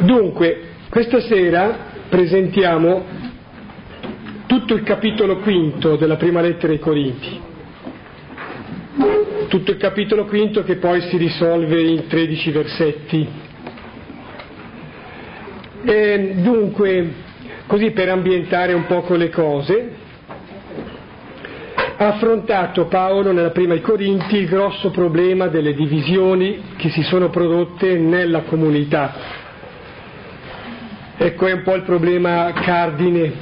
Dunque, questa sera presentiamo tutto il capitolo quinto della prima lettera ai Corinti, tutto il capitolo quinto che poi si risolve in 13 versetti. E dunque, così per ambientare un poco le cose, ha affrontato Paolo nella prima ai Corinti il grosso problema delle divisioni che si sono prodotte nella comunità. Ecco, è un po' il problema cardine,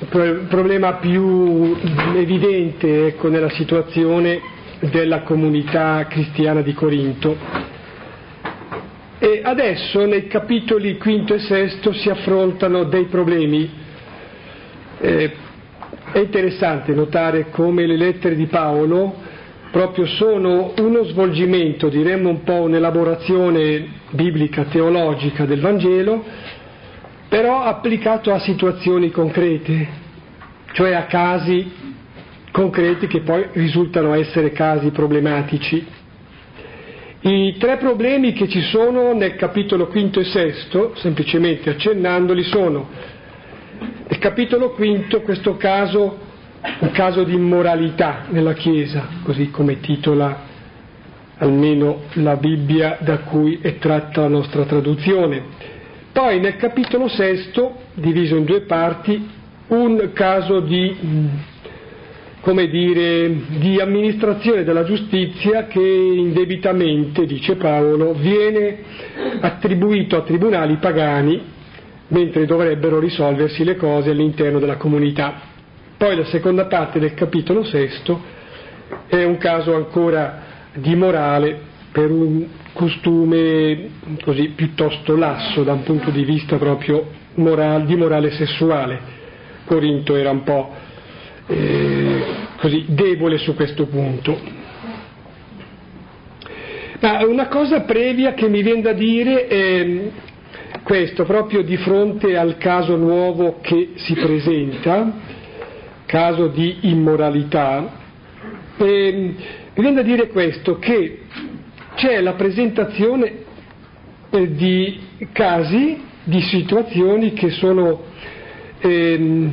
il problema più evidente ecco, nella situazione della comunità cristiana di Corinto. E adesso nei capitoli quinto e sesto si affrontano dei problemi eh, è interessante notare come le lettere di Paolo proprio sono uno svolgimento, diremmo un po' un'elaborazione biblica, teologica del Vangelo, però applicato a situazioni concrete, cioè a casi concreti che poi risultano essere casi problematici. I tre problemi che ci sono nel capitolo quinto e sesto, semplicemente accennandoli, sono il capitolo quinto, questo caso, un caso di immoralità nella Chiesa, così come titola almeno la Bibbia da cui è tratta la nostra traduzione. Poi nel capitolo sesto, diviso in due parti, un caso di, come dire, di amministrazione della giustizia che indebitamente, dice Paolo, viene attribuito a tribunali pagani mentre dovrebbero risolversi le cose all'interno della comunità. Poi la seconda parte del capitolo sesto è un caso ancora di morale per un costume così piuttosto lasso da un punto di vista proprio morale, di morale sessuale. Corinto era un po' eh, così debole su questo punto. Ma una cosa previa che mi viene da dire è questo proprio di fronte al caso nuovo che si presenta, caso di immoralità, e mi viene da dire questo, che c'è la presentazione eh, di casi, di situazioni che sono eh,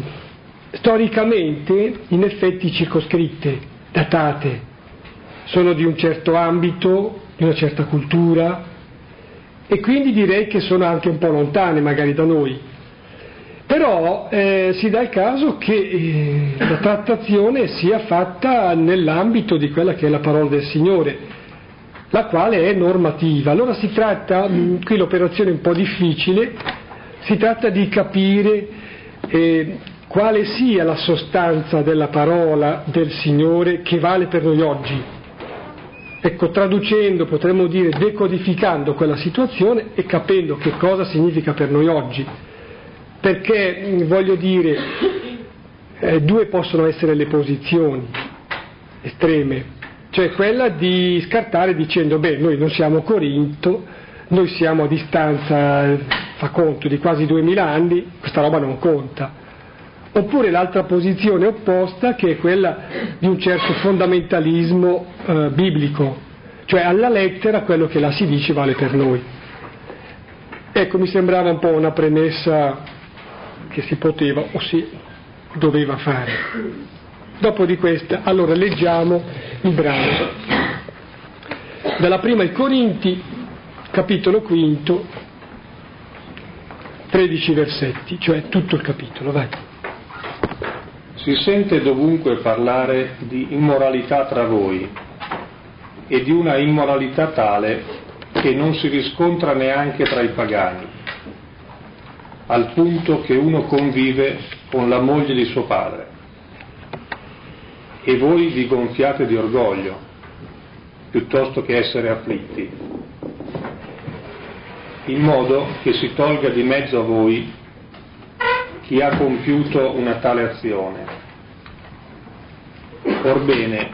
storicamente in effetti circoscritte, datate, sono di un certo ambito, di una certa cultura, e quindi direi che sono anche un po' lontane magari da noi. Però eh, si dà il caso che eh, la trattazione sia fatta nell'ambito di quella che è la parola del Signore, la quale è normativa. Allora si tratta, mm, qui l'operazione è un po' difficile, si tratta di capire eh, quale sia la sostanza della parola del Signore che vale per noi oggi Ecco, traducendo, potremmo dire, decodificando quella situazione e capendo che cosa significa per noi oggi. Perché, mm, voglio dire, eh, due possono essere le posizioni estreme, cioè quella di scartare dicendo, beh, noi non siamo Corinto, noi siamo a distanza, fa conto, di quasi duemila anni, questa roba non conta oppure l'altra posizione opposta che è quella di un certo fondamentalismo eh, biblico, cioè alla lettera quello che là si dice vale per noi. Ecco, mi sembrava un po' una premessa che si poteva o si doveva fare. Dopo di questa, allora leggiamo il brano. Dalla prima ai Corinti, capitolo quinto, 13 versetti, cioè tutto il capitolo, vai. Si sente dovunque parlare di immoralità tra voi e di una immoralità tale che non si riscontra neanche tra i pagani, al punto che uno convive con la moglie di suo padre. E voi vi gonfiate di orgoglio, piuttosto che essere afflitti, in modo che si tolga di mezzo a voi chi ha compiuto una tale azione. Orbene,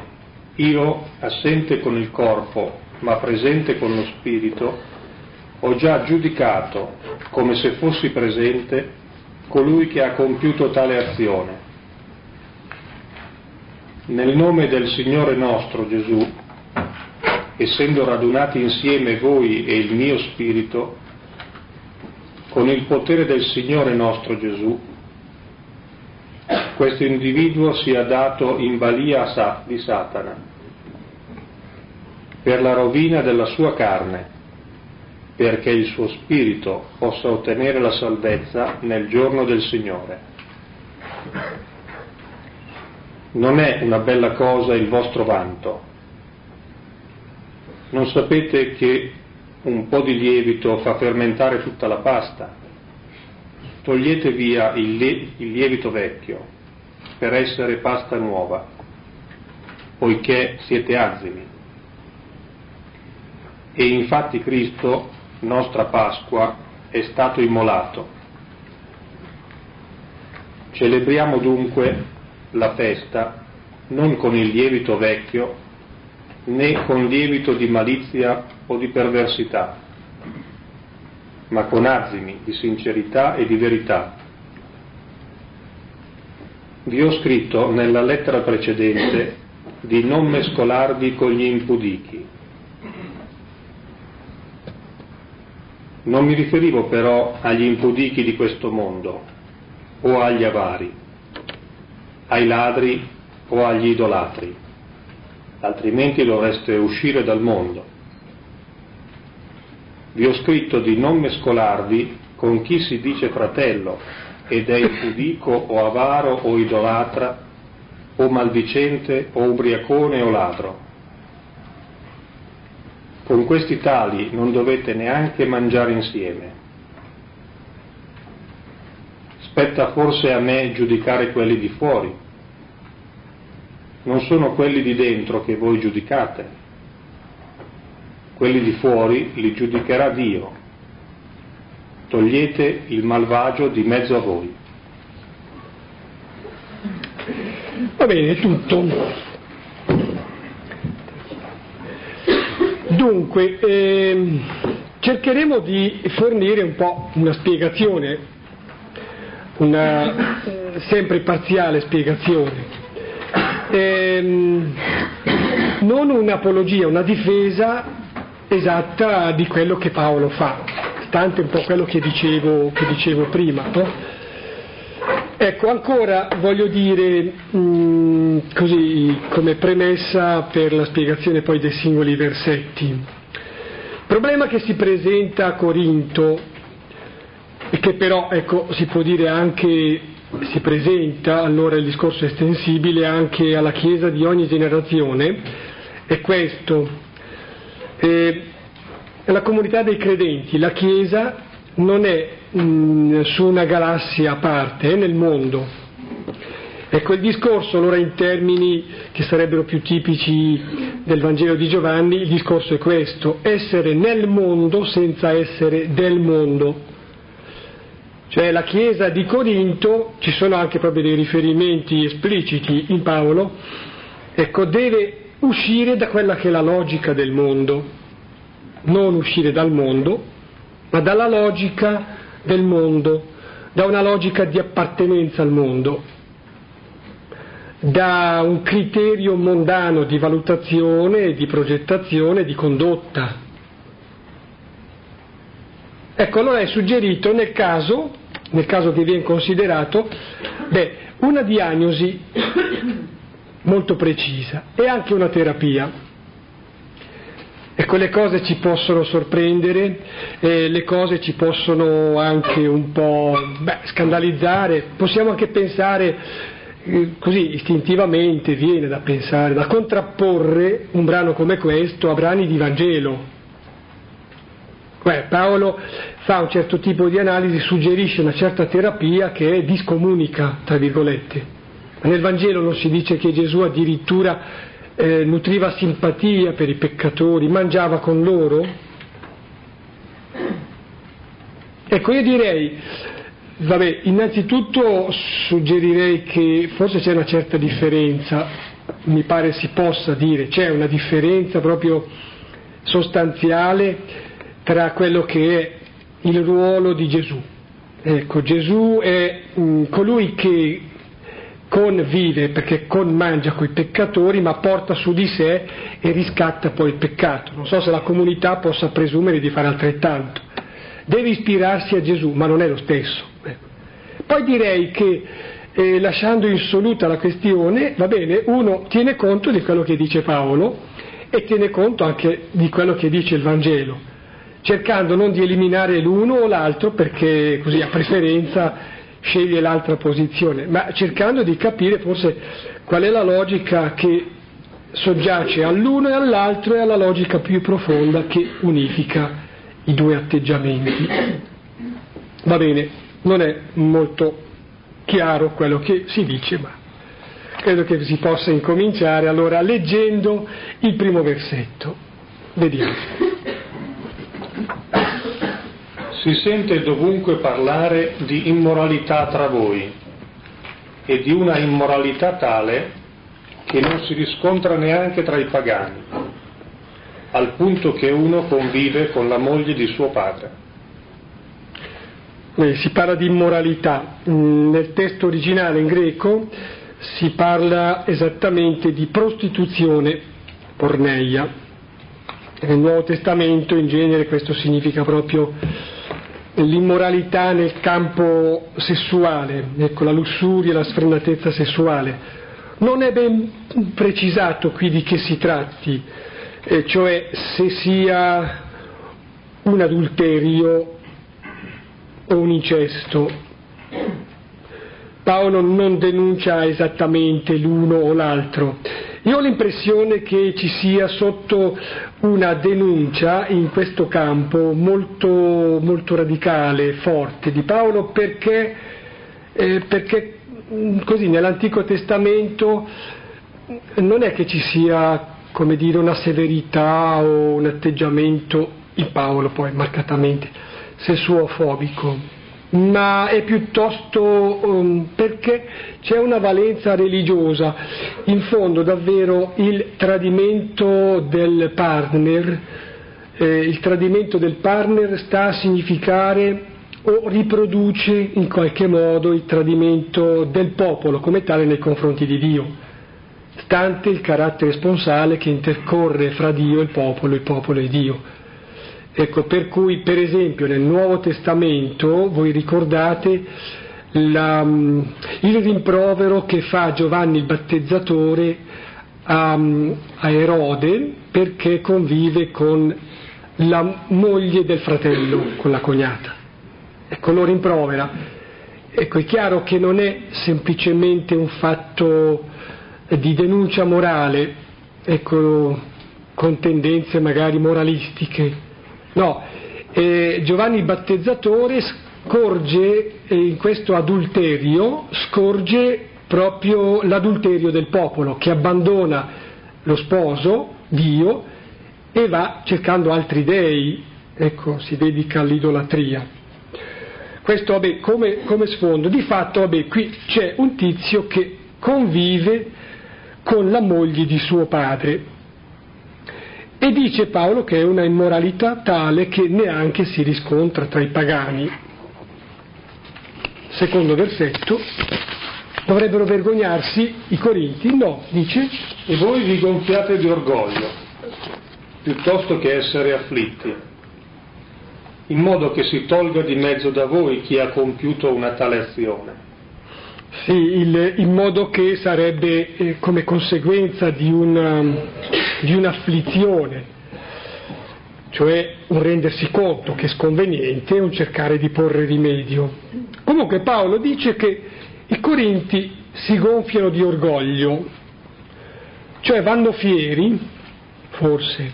io, assente con il corpo, ma presente con lo spirito, ho già giudicato, come se fossi presente, colui che ha compiuto tale azione. Nel nome del Signore nostro Gesù, essendo radunati insieme voi e il mio spirito, con il potere del Signore nostro Gesù, questo individuo sia dato in balia di Satana per la rovina della sua carne, perché il suo spirito possa ottenere la salvezza nel giorno del Signore. Non è una bella cosa il vostro vanto. Non sapete che un po' di lievito fa fermentare tutta la pasta? Togliete via il, lievito vecchio per essere pasta nuova, poiché siete azimi. E infatti Cristo, nostra Pasqua, è stato immolato. Celebriamo dunque la festa non con il lievito vecchio, né con lievito di malizia o di perversità, ma con azimi di sincerità e di verità vi ho scritto nella lettera precedente di non mescolarvi con gli impudichi. Non mi riferivo però agli impudichi di questo mondo o agli avari, ai ladri o agli idolatri, altrimenti dovreste uscire dal mondo. Vi ho scritto di non mescolarvi con chi si dice fratello ed è impudico o avaro o idolatra o maldicente o ubriacone o ladro. Con questi tali non dovete neanche mangiare insieme. Spetta forse a me giudicare quelli di fuori. Non sono quelli di dentro che voi giudicate. Quelli di fuori li giudicherà Dio togliete il malvagio di mezzo a voi. Va bene, tutto. Dunque, ehm, cercheremo di fornire un po' una spiegazione, una sempre parziale spiegazione. Ehm, non un'apologia, una difesa esatta di quello che Paolo fa stante un po' quello che dicevo, che dicevo prima. No? Ecco, ancora voglio dire, mh, mm, così come premessa per la spiegazione poi dei singoli versetti, il problema che si presenta a Corinto, e che però ecco, si può dire anche si presenta, allora il discorso è estensibile anche alla Chiesa di ogni generazione, è questo. Eh, la comunità dei credenti, la Chiesa non è mh, mm, su una galassia a parte, è nel mondo. Ecco il discorso allora in termini che sarebbero più tipici del Vangelo di Giovanni, il discorso è questo, essere nel mondo senza essere del mondo. Cioè la Chiesa di Corinto, ci sono anche proprio dei riferimenti espliciti in Paolo, ecco, deve uscire da quella che è la logica del mondo non uscire dal mondo, ma dalla logica del mondo, da una logica di appartenenza al mondo, da un criterio mondano di valutazione, di progettazione, di condotta. Ecco, allora è suggerito nel caso, nel caso che viene considerato, beh, una diagnosi molto precisa e anche una terapia. E quelle cose ci possono sorprendere, le cose ci possono anche un po' beh, scandalizzare, possiamo anche pensare eh, così istintivamente, viene da pensare, da contrapporre un brano come questo a brani di Vangelo. Beh, Paolo fa un certo tipo di analisi, suggerisce una certa terapia che discomunica, tra virgolette. Nel Vangelo non si dice che Gesù addirittura eh, nutriva simpatia per i peccatori, mangiava con loro? Ecco, io direi, vabbè, innanzitutto suggerirei che forse c'è una certa differenza, mi pare si possa dire, c'è una differenza proprio sostanziale tra quello che è il ruolo di Gesù. Ecco, Gesù è mh, mm, colui che convive perché con mangia coi peccatori ma porta su di sé e riscatta poi il peccato. Non so se la comunità possa presumere di fare altrettanto. deve ispirarsi a Gesù, ma non è lo stesso. Ecco. Poi direi che eh, lasciando insoluta la questione, va bene, uno tiene conto di quello che dice Paolo e tiene conto anche di quello che dice il Vangelo, cercando non di eliminare l'uno o l'altro perché così a preferenza sceglie l'altra posizione, ma cercando di capire forse qual è la logica che soggiace all'uno e all'altro e alla logica più profonda che unifica i due atteggiamenti. Va bene, non è molto chiaro quello che si dice, ma credo che si possa incominciare allora leggendo il primo versetto. Vediamo. Si sente dovunque parlare di immoralità tra voi e di una immoralità tale che non si riscontra neanche tra i pagani, al punto che uno convive con la moglie di suo padre. Eh, si parla di immoralità, mm, nel testo originale in greco si parla esattamente di prostituzione porneia. Nel Nuovo Testamento in genere questo significa proprio l'immoralità nel campo sessuale, ecco, la lussuria, la sfrenatezza sessuale. Non è ben precisato qui di che si tratti, eh, cioè se sia un adulterio o un incesto. Paolo non denuncia esattamente l'uno o l'altro. Io ho l'impressione che ci sia sotto una denuncia in questo campo molto, molto radicale, forte di Paolo perché, eh, perché così nell'Antico Testamento non è che ci sia come dire, una severità o un atteggiamento in Paolo poi marcatamente sessuofobico, ma è piuttosto um, perché c'è una valenza religiosa, in fondo davvero il tradimento del partner, eh, il tradimento del partner sta a significare o riproduce in qualche modo il tradimento del popolo come tale nei confronti di Dio stante il carattere sponsale che intercorre fra Dio e il popolo, il popolo e Dio. Ecco, per cui per esempio nel Nuovo Testamento voi ricordate la, il rimprovero che fa Giovanni il battezzatore a, a Erode perché convive con la moglie del fratello, con la cognata. Ecco, lo rimprovera. Ecco, è chiaro che non è semplicemente un fatto di denuncia morale, ecco, con tendenze magari moralistiche. No, eh, Giovanni Battezzatore scorge eh, in questo adulterio, scorge proprio l'adulterio del popolo che abbandona lo sposo, Dio, e va cercando altri dei, ecco, si dedica all'idolatria. Questo vabbè, come, come sfondo, di fatto vabbè, qui c'è un tizio che convive con la moglie di suo padre. E dice Paolo che è una immoralità tale che neanche si riscontra tra i pagani. Secondo versetto, dovrebbero vergognarsi i Corinti? No, dice. E voi vi gonfiate di orgoglio, piuttosto che essere afflitti, in modo che si tolga di mezzo da voi chi ha compiuto una tale azione sì, il, in modo che sarebbe eh, come conseguenza di, una, di un'afflizione, cioè un rendersi conto che è sconveniente un cercare di porre rimedio. Comunque Paolo dice che i Corinti si gonfiano di orgoglio, cioè vanno fieri, forse,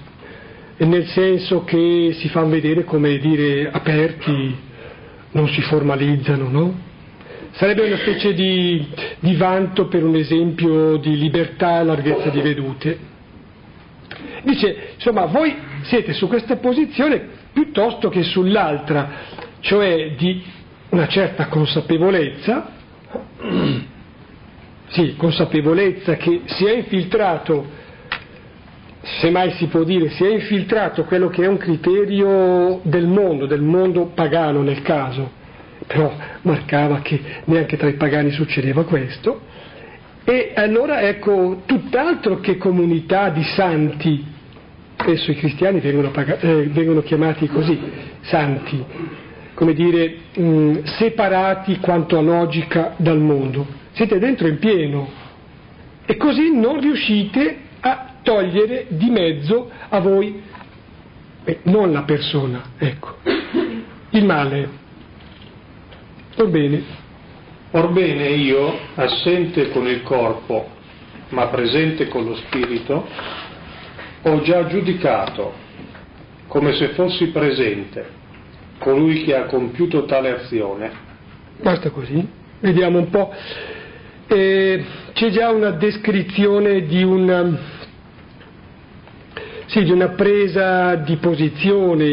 nel senso che si fanno vedere come dire aperti, non si formalizzano, no? Sarebbe una specie di, di vanto per un esempio di libertà e larghezza di vedute. Dice, insomma, voi siete su questa posizione piuttosto che sull'altra, cioè di una certa consapevolezza, sì, consapevolezza che si è infiltrato, se mai si può dire, si è infiltrato quello che è un criterio del mondo, del mondo pagano nel caso, però marcava che neanche tra i pagani succedeva questo, e allora ecco tutt'altro che comunità di santi, spesso i cristiani vengono, pag- eh, vengono chiamati così, santi, come dire, mh, separati quanto a logica dal mondo, siete dentro in pieno e così non riuscite a togliere di mezzo a voi, eh, non la persona, ecco, il male. Orbene. Orbene io, assente con il corpo, ma presente con lo spirito, ho già giudicato, come se fossi presente, colui che ha compiuto tale azione. Basta così, vediamo un po'. Eh, c'è già una descrizione di una, sì, di una presa di posizione,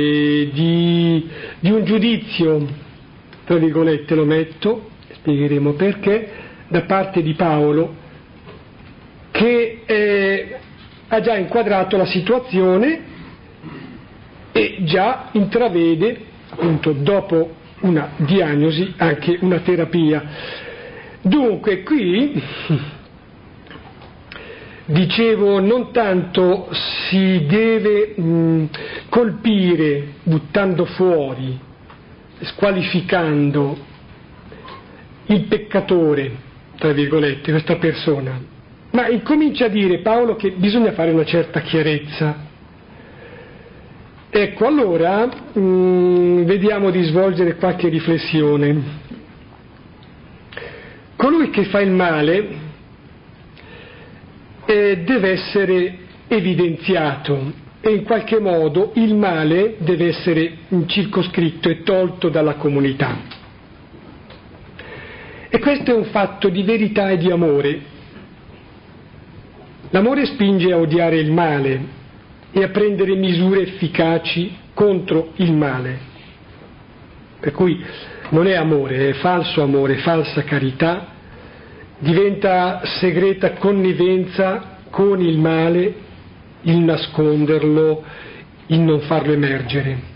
di, di un giudizio, tra virgolette lo metto, spiegheremo perché, da parte di Paolo, che eh, ha già inquadrato la situazione e già intravede appunto dopo una diagnosi anche una terapia. Dunque qui dicevo non tanto si deve mh, colpire buttando fuori, squalificando il peccatore, tra virgolette, questa persona, ma incomincia a dire Paolo che bisogna fare una certa chiarezza Ecco, allora mh, mm, vediamo di svolgere qualche riflessione. Colui che fa il male eh, deve essere evidenziato e in qualche modo il male deve essere circoscritto e tolto dalla comunità. E questo è un fatto di verità e di amore. L'amore spinge a odiare il male, e a prendere misure efficaci contro il male. Per cui non è amore, è falso amore, falsa carità, diventa segreta connivenza con il male, il nasconderlo, il non farlo emergere.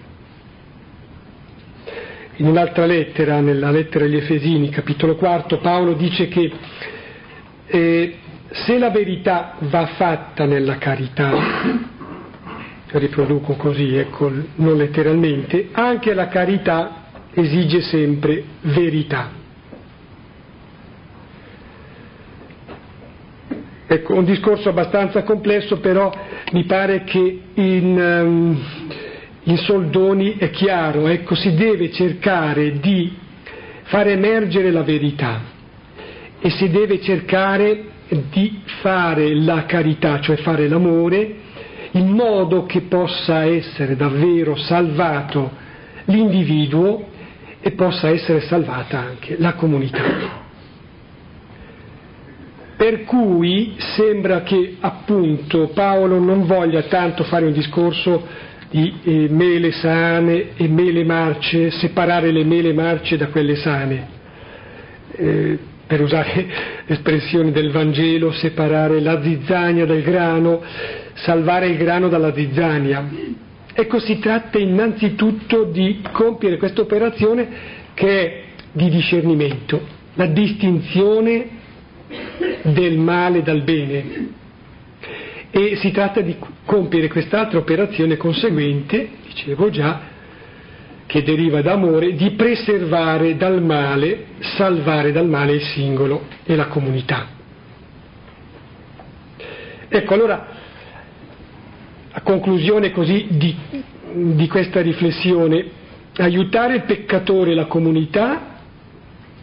In un'altra lettera, nella lettera agli Efesini, capitolo quarto, Paolo dice che eh, se la verità va fatta nella carità, riproduco così, ecco, non letteralmente, anche la carità esige sempre verità. Ecco, un discorso abbastanza complesso, però mi pare che in, um, in soldoni è chiaro, ecco, si deve cercare di far emergere la verità e si deve cercare di fare la carità, cioè fare l'amore, in modo che possa essere davvero salvato l'individuo e possa essere salvata anche la comunità. Per cui sembra che appunto Paolo non voglia tanto fare un discorso di eh, mele sane e mele marce, separare le mele marce da quelle sane. Eh, per usare l'espressione del Vangelo, separare la zizzania dal grano, salvare il grano dalla zizzania. Ecco, si tratta innanzitutto di compiere questa operazione che è di discernimento, la distinzione del male dal bene. E si tratta di compiere quest'altra operazione conseguente, dicevo già, che deriva da di preservare dal male, salvare dal male il singolo e la comunità. Ecco, allora, a conclusione così di, di questa riflessione, aiutare il peccatore e la comunità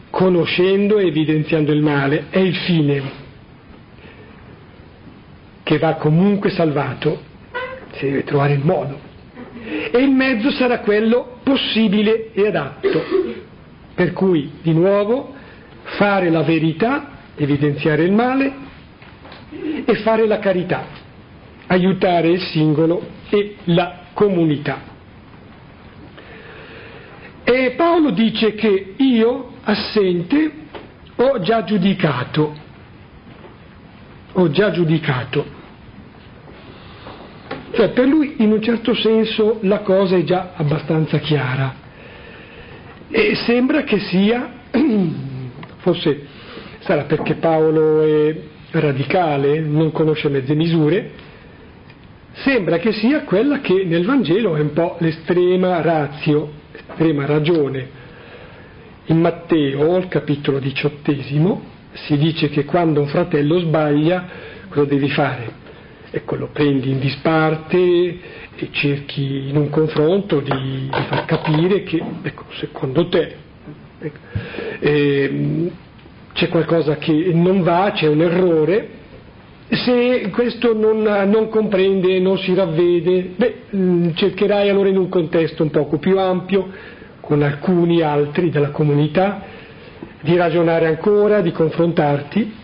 conoscendo e evidenziando il male è il fine che va comunque salvato, si deve trovare il modo e il mezzo sarà quello possibile e adatto. Per cui, di nuovo, fare la verità, evidenziare il male e fare la carità, aiutare il singolo e la comunità. E Paolo dice che io, assente, ho già giudicato, ho già giudicato. Cioè per lui in un certo senso la cosa è già abbastanza chiara e sembra che sia, forse sarà perché Paolo è radicale, non conosce mezze misure, sembra che sia quella che nel Vangelo è un po' l'estrema razio, estrema ragione. In Matteo, al capitolo diciottesimo, si dice che quando un fratello sbaglia, cosa devi fare? Ecco, lo prendi in disparte e cerchi in un confronto di, di far capire che, ecco, secondo te, ecco, eh, c'è qualcosa che non va, c'è un errore, se questo non, non, comprende, non si ravvede, beh, mm, cercherai allora in un contesto un poco più ampio, con alcuni altri della comunità, di ragionare ancora, di confrontarti.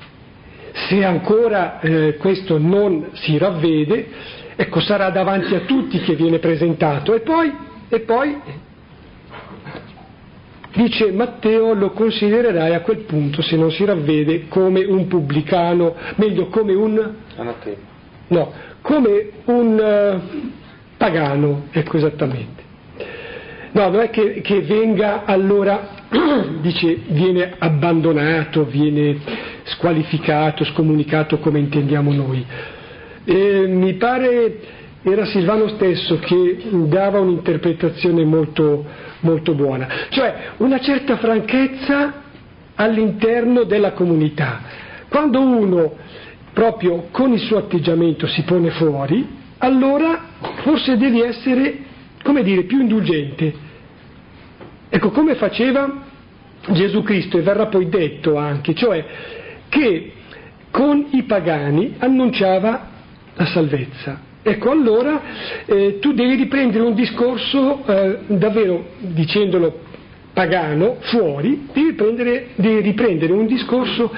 Se ancora eh, questo non si ravvede, ecco, sarà davanti a tutti che viene presentato e poi, e poi Dice Matteo lo considererai a quel punto, se non si ravvede, come un pubblicano, meglio come un... No, come un uh, pagano, ecco esattamente. No, non è che, che venga allora, dice, viene abbandonato, viene squalificato, scomunicato come intendiamo noi. E mi pare era Silvano stesso che dava un'interpretazione molto, molto buona, cioè una certa franchezza all'interno della comunità. Quando uno proprio con il suo atteggiamento si pone fuori, allora forse devi essere, come dire, più indulgente. Ecco, come faceva Gesù Cristo, e verrà poi detto anche, cioè che con i pagani annunciava la salvezza. Ecco, allora eh, tu devi riprendere un discorso eh, davvero, dicendolo pagano, fuori, devi, prendere, devi, riprendere un discorso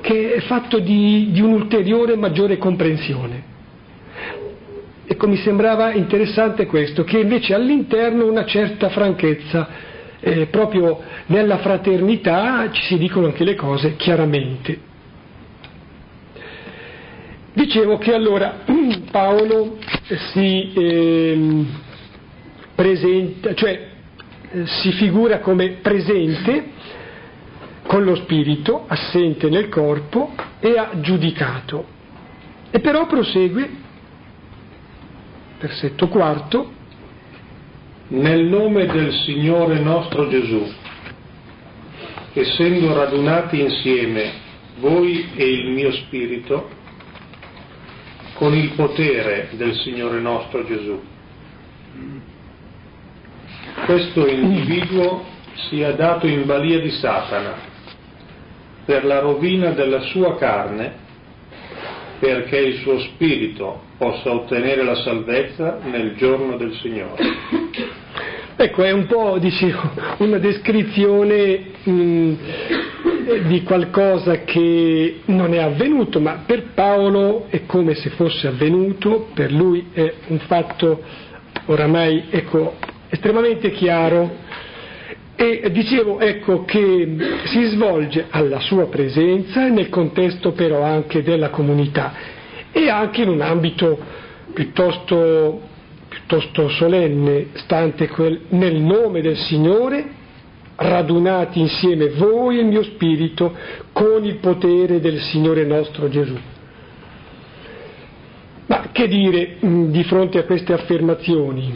che è fatto di, di un'ulteriore maggiore comprensione. Ecco, mi sembrava interessante questo, che invece all'interno una certa franchezza, eh, proprio nella fraternità ci si dicono anche le cose chiaramente. Dicevo che allora Paolo si eh, presenta, cioè eh, si figura come presente con lo spirito, assente nel corpo e ha giudicato. E però prosegue, versetto quarto, nel nome del Signore nostro Gesù, essendo radunati insieme voi e il mio spirito, con il potere del Signore nostro Gesù. Questo individuo sia dato in balia di Satana per la rovina della sua carne, perché il suo spirito possa ottenere la salvezza nel giorno del Signore. Ecco, è un po' dicevo, una descrizione mh, di qualcosa che non è avvenuto, ma per Paolo è come se fosse avvenuto, per lui è un fatto oramai ecco, estremamente chiaro. E dicevo ecco, che si svolge alla sua presenza nel contesto però anche della comunità e anche in un ambito piuttosto, piuttosto solenne, stante quel nel nome del Signore radunati insieme voi e il mio spirito con il potere del Signore nostro Gesù. Ma che dire mm, di fronte a queste affermazioni?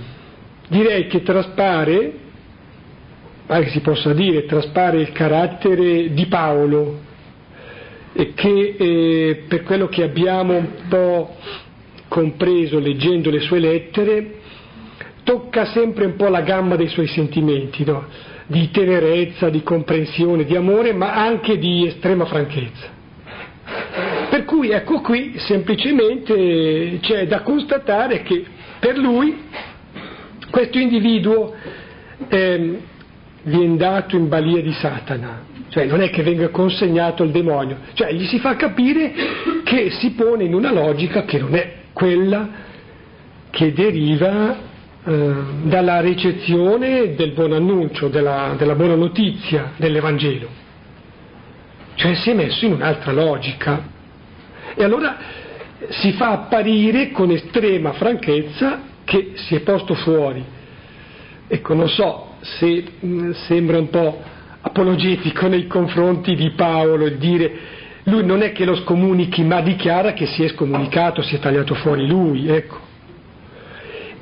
Direi che traspare, pare che si possa dire, traspare il carattere di Paolo che eh, per quello che abbiamo un po' compreso leggendo le sue lettere, tocca sempre un po' la gamma dei suoi sentimenti, no? di tenerezza, di comprensione, di amore, ma anche di estrema franchezza. Per cui ecco qui semplicemente c'è da constatare che per lui questo individuo eh, viene dato in balia di Satana, cioè non è che venga consegnato al demonio, cioè gli si fa capire che si pone in una logica che non è quella che deriva eh, dalla ricezione del buon annuncio, della, della buona notizia dell'Evangelo. Cioè si è messo in un'altra logica. E allora si fa apparire con estrema franchezza che si è posto fuori. Ecco, non so se mh, mm, sembra un po' apologetico nei confronti di Paolo il dire lui non è che lo scomunichi ma dichiara che si è scomunicato, si è tagliato fuori lui, ecco.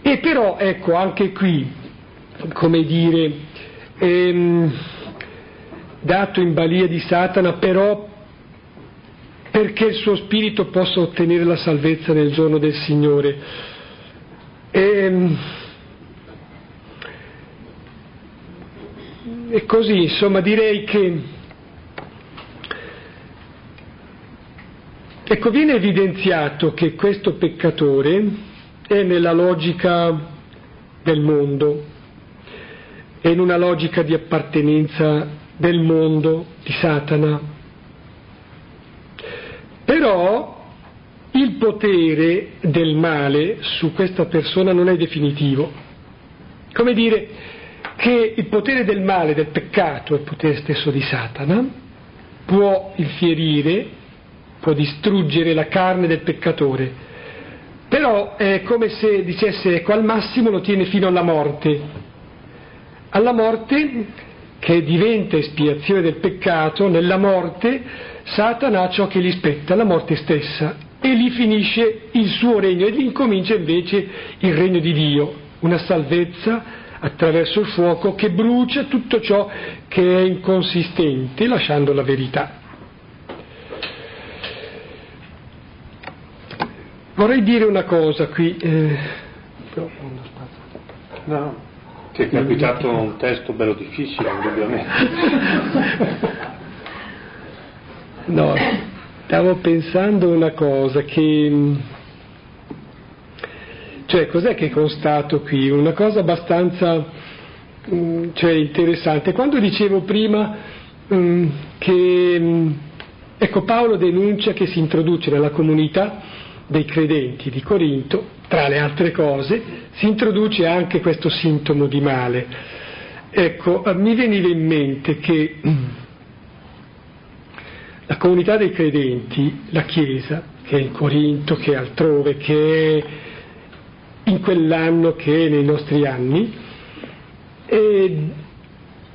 E però, ecco, anche qui come dire, ehm, dato in balia di Satana, però perché il suo spirito possa ottenere la salvezza nel giorno del Signore. Ehm, e così, insomma, direi che ecco, viene evidenziato che questo peccatore è nella logica del mondo, è in una logica di appartenenza del mondo, di Satana. Però il potere del male su questa persona non è definitivo. Come dire, che il potere del male, del peccato, il potere stesso di Satana, può infierire, può distruggere la carne del peccatore, però è come se dicesse ecco al massimo lo tiene fino alla morte, alla morte che diventa espiazione del peccato, nella morte Satana ha ciò che gli spetta, la morte stessa, e lì finisce il suo regno e lì incomincia invece il regno di Dio, una salvezza attraverso il fuoco che brucia tutto ciò che è inconsistente, lasciando la verità. Vorrei dire una cosa qui. Eh, no, ti è capitato un testo bello difficile, indubbiamente. no, stavo pensando una cosa che cioè, cos'è che constato qui? Una cosa abbastanza mm, cioè, interessante. Quando dicevo prima um, che um, ecco, Paolo denuncia che si introduce nella comunità dei credenti di Corinto, tra le altre cose, si introduce anche questo sintomo di male. Ecco, eh, mi veniva in mente che la comunità dei credenti, la Chiesa, che è in Corinto, che è altrove, che è in quell'anno che nei nostri anni,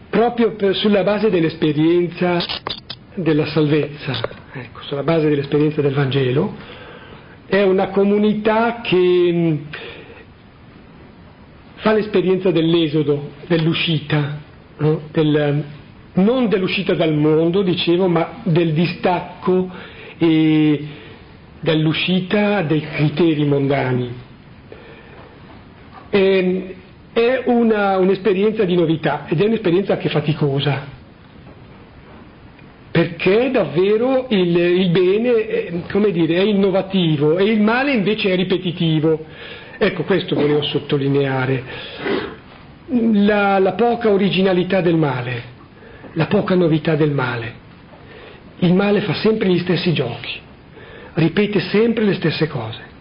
proprio per, sulla base dell'esperienza della salvezza, ecco, sulla base dell'esperienza del Vangelo, è una comunità che mm, fa l'esperienza dell'esodo, dell'uscita, no? del, non dell'uscita dal mondo, dicevo, ma del distacco e dall'uscita dei criteri mondani. E, è una, un'esperienza di novità ed è un'esperienza anche faticosa, perché davvero il, il bene è, dire, è, innovativo e il male invece è ripetitivo. Ecco, questo volevo sottolineare. La, la poca originalità del male, la poca novità del male. Il male fa sempre gli stessi giochi, ripete sempre le stesse cose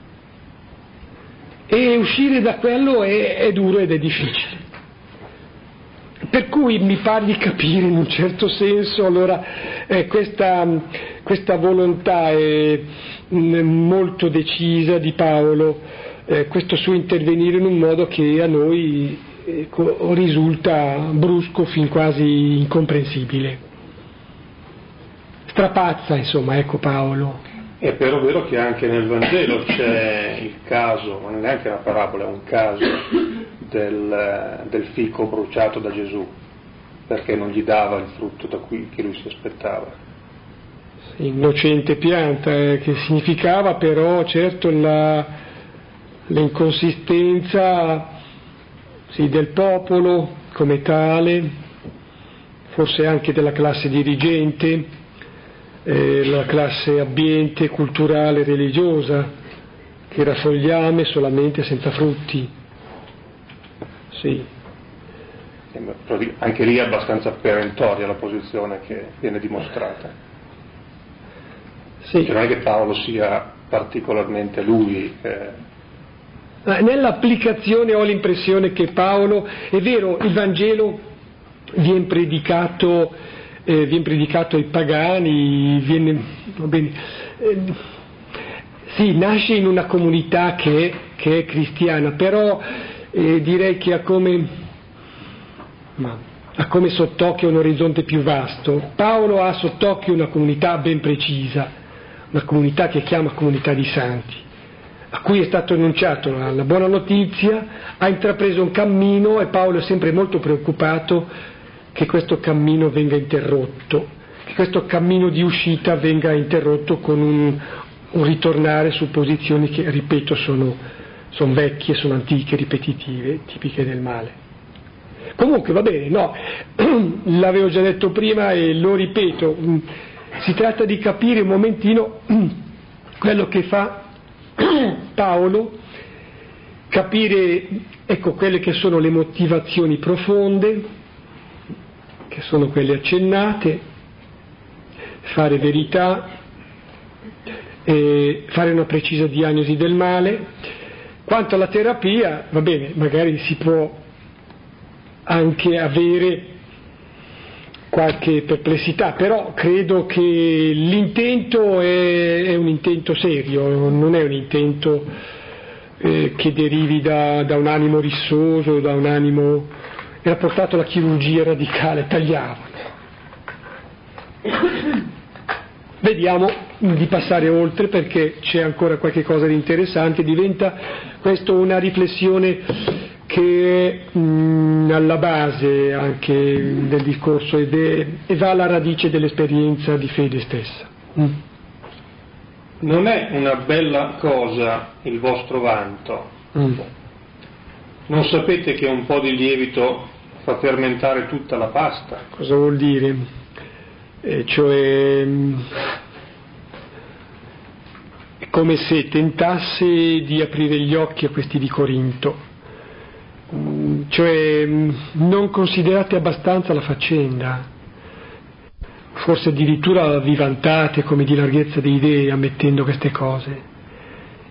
e uscire da quello è, è duro ed è difficile. Per cui mi pare di capire in un certo senso allora eh, questa, questa, volontà è mm, molto decisa di Paolo, eh, questo suo intervenire in un modo che a noi eh, risulta brusco fin quasi incomprensibile. Strapazza insomma, ecco Paolo. È però vero che anche nel Vangelo c'è il caso, non è neanche una parabola, è un caso del, del fico bruciato da Gesù, perché non gli dava il frutto da cui che lui si aspettava. Innocente pianta, eh, che significava però certo la, l'inconsistenza sì, del popolo come tale, forse anche della classe dirigente, eh, la classe ambiente, culturale, religiosa, che raffogliame solamente senza frutti. Sì. Anche lì è abbastanza perentoria la posizione che viene dimostrata. Sì. Cioè non è che Paolo sia particolarmente lui. Eh... Nell'applicazione ho l'impressione che Paolo, è vero, il Vangelo viene predicato eh, viene predicato ai pagani, viene, bene, eh, sì, nasce in una comunità che, che è cristiana, però eh, direi che ha come, ma, ha come sott'occhio un orizzonte più vasto. Paolo ha sott'occhio una comunità ben precisa, una comunità che chiama comunità di santi. a cui è stato annunciato la buona notizia, ha intrapreso un cammino e Paolo è sempre molto preoccupato che questo cammino venga interrotto, che questo cammino di uscita venga interrotto con un, un ritornare su posizioni che, ripeto, sono, sono vecchie, sono antiche, ripetitive, tipiche del male. Comunque va bene, no, l'avevo già detto prima e lo ripeto, si tratta di capire un momentino quello che fa Paolo, capire ecco, quelle che sono le motivazioni profonde, che sono quelle accennate, fare verità, fare una precisa diagnosi del male. Quanto alla terapia, va bene, magari si può anche avere qualche perplessità, però credo che l'intento è, è un intento serio, non è un intento eh, che derivi da, da, un animo rissoso, da un animo... era portato alla chirurgia radicale, tagliavano. Vediamo di passare oltre perché c'è ancora qualche cosa di interessante, diventa questo una riflessione che è mh, alla base anche del discorso ed è, e va alla radice dell'esperienza di fede stessa. Mm. Non è una bella cosa il vostro vanto. Mm. Non sapete che un po' di lievito fa fermentare tutta la pasta? Cosa vuol dire? Eh, cioè è come se tentasse di aprire gli occhi a questi di Corinto cioè non considerate abbastanza la faccenda, forse addirittura vi vantate come di larghezza di idee ammettendo queste cose.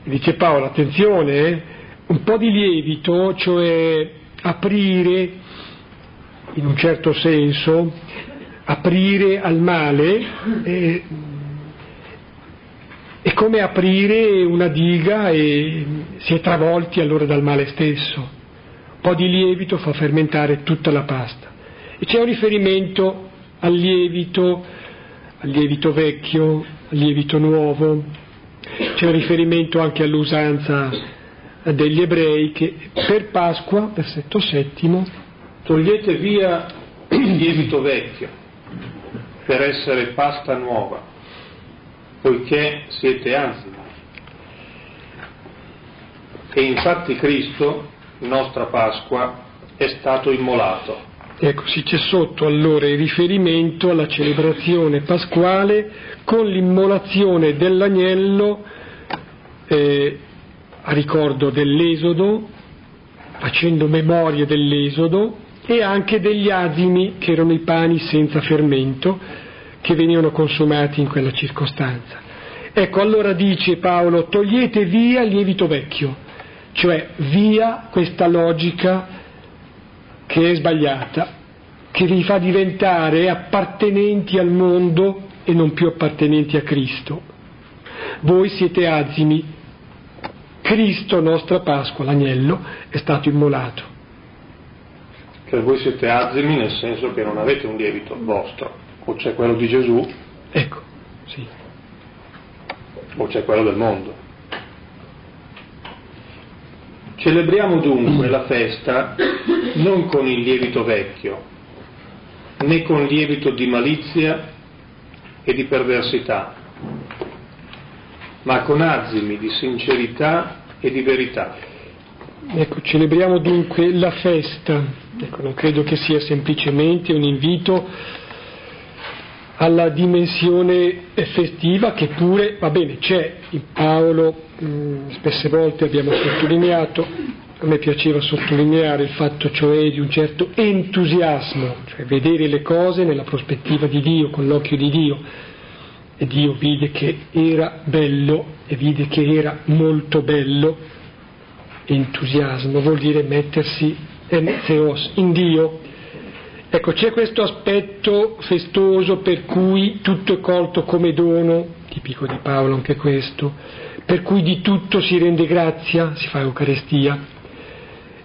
E dice Paolo, attenzione, eh, un po' di lievito, cioè aprire, in un certo senso, aprire al male, eh, è come aprire una diga e si è travolti allora dal male stesso po' di lievito fa fermentare tutta la pasta. E c'è un riferimento al lievito, al lievito vecchio, al lievito nuovo, c'è un riferimento anche all'usanza degli ebrei che per Pasqua, versetto settimo, togliete via il lievito vecchio per essere pasta nuova, poiché siete anzi. E infatti Cristo nostra Pasqua, è stato immolato. Ecco, sì, c'è sotto allora il riferimento alla celebrazione pasquale con l'immolazione dell'agnello eh, a ricordo dell'Esodo, facendo memoria dell'Esodo e anche degli azimi che erano i pani senza fermento che venivano consumati in quella circostanza. Ecco, allora dice Paolo, togliete via il lievito vecchio, cioè via questa logica che è sbagliata, che vi fa diventare appartenenti al mondo e non più appartenenti a Cristo. Voi siete azimi, Cristo, nostra Pasqua, l'agnello, è stato immolato. Cioè voi siete azimi nel senso che non avete un lievito vostro, o c'è quello di Gesù, ecco, sì. o c'è quello del mondo. Celebriamo dunque la festa non con il lievito vecchio, né con lievito di malizia e di perversità, ma con azimi di sincerità e di verità. Ecco, celebriamo dunque la festa, ecco, non credo che sia semplicemente un invito alla dimensione festiva che pure, va bene, c'è in Paolo, mm, spesse volte abbiamo sottolineato, a me piaceva sottolineare il fatto cioè di un certo entusiasmo, cioè vedere le cose nella prospettiva di Dio, con l'occhio di Dio. E Dio vide che era bello e vide che era molto bello. Entusiasmo vuol dire mettersi en theos, in Dio, Ecco, c'è questo aspetto festoso per cui tutto è colto come dono, tipico di Paolo anche questo, per cui di tutto si rende grazia, si fa Eucaristia.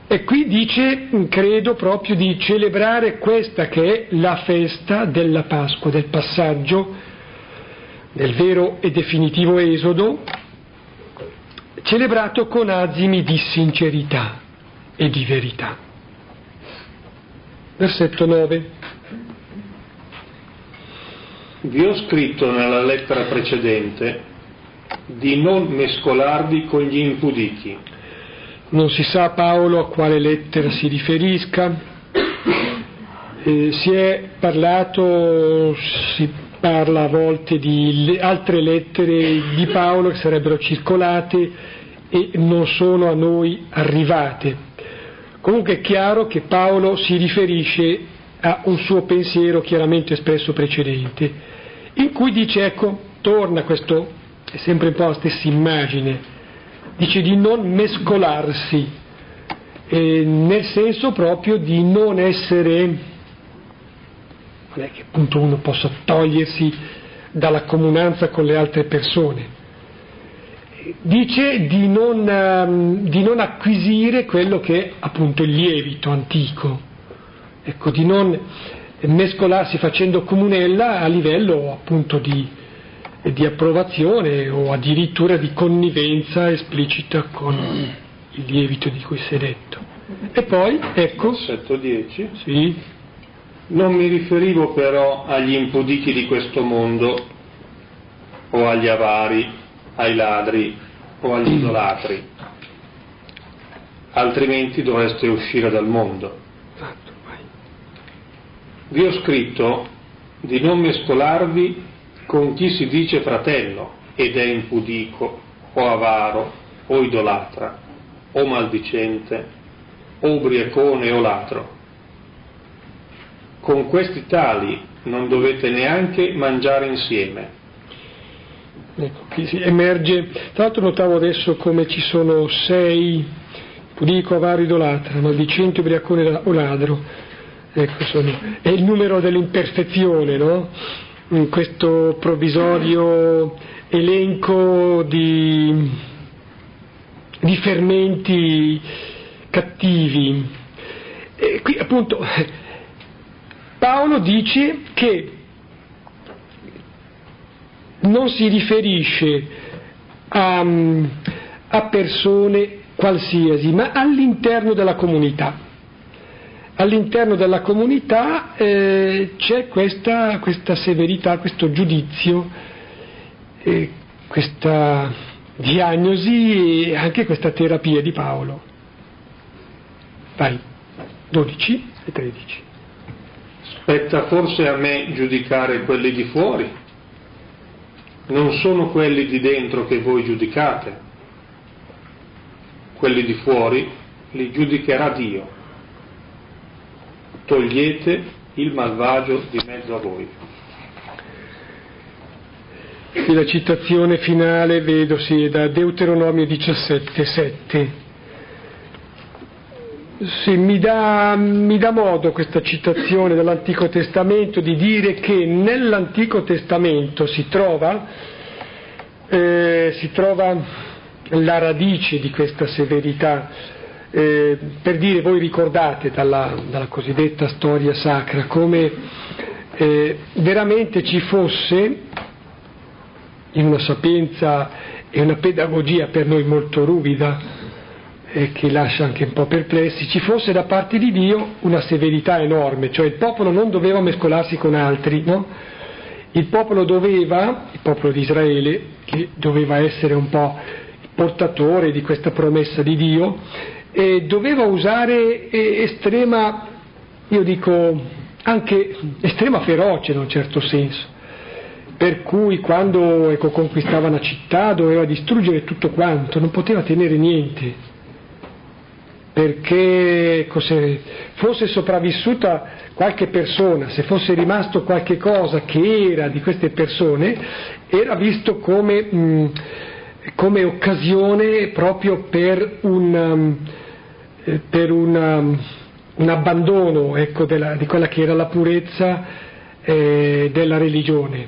E qui dice, credo proprio di celebrare questa che è la festa della Pasqua, del passaggio del vero e definitivo esodo celebrato con azimi di sincerità e di verità. Versetto 9. Vi ho scritto nella lettera precedente di non mescolarvi con gli impudichi. Non si sa Paolo a quale lettera si riferisca, eh, si è parlato, si parla a volte di altre lettere di Paolo che sarebbero circolate e non sono a noi arrivate. Comunque è chiaro che Paolo si riferisce a un suo pensiero chiaramente espresso precedente, in cui dice, ecco, torna questo, è sempre un po' la stessa immagine, dice di non mescolarsi, eh, nel senso proprio di non essere, è che appunto uno possa togliersi dalla comunanza con le altre persone, dice di non, um, di non, acquisire quello che è appunto il lievito antico, ecco, di non mescolarsi facendo comunella a livello appunto di, di approvazione o addirittura di connivenza esplicita con il lievito di cui si è detto. E poi, ecco... Versetto 10. Sì. Non mi riferivo però agli impudichi di questo mondo o agli avari ai ladri o agli idolatri, altrimenti dovreste uscire dal mondo. Vi ho scritto di non mescolarvi con chi si dice fratello ed è impudico o avaro o idolatra o maldicente o ubriacone o ladro. Con questi tali non dovete neanche mangiare insieme Ecco, emerge, tra l'altro notavo adesso come ci sono sei, pudico, avaro, idolatra, maldicente, ubriacone o ladro, ecco, sono, è il numero dell'imperfezione, no? In questo provvisorio elenco di, di fermenti cattivi. E qui appunto Paolo dice che non si riferisce a, a persone qualsiasi, ma all'interno della comunità. All'interno della comunità eh, c'è questa, questa, severità, questo giudizio, eh, questa diagnosi e anche questa terapia di Paolo. Vai, 12 e 13. Spetta forse a me giudicare quelli di fuori? non sono quelli di dentro che voi giudicate, quelli di fuori li giudicherà Dio. Togliete il malvagio di mezzo a voi. Qui la citazione finale, vedo, sì, è da Deuteronomio 17, 7. Sì, mi dà, mi dà modo questa citazione dall'Antico Testamento di dire che nell'Antico Testamento si trova, eh, si trova la radice di questa severità. Eh, per dire, voi ricordate dalla, dalla cosiddetta storia sacra come eh, veramente ci fosse in una sapienza e una pedagogia per noi molto ruvida, e che lascia anche un po' perplessi, ci fosse da parte di Dio una severità enorme, cioè il popolo non doveva mescolarsi con altri, no? il popolo doveva, il popolo di Israele, che doveva essere un po' portatore di questa promessa di Dio, e doveva usare estrema, io dico, anche estrema ferocia in un certo senso per cui quando ecco, conquistava una città doveva distruggere tutto quanto, non poteva tenere niente perché se fosse sopravvissuta qualche persona, se fosse rimasto qualche cosa che era di queste persone, era visto come, mh, come occasione proprio per un, um, per una, um, un abbandono ecco, della, di quella che era la purezza eh, della religione.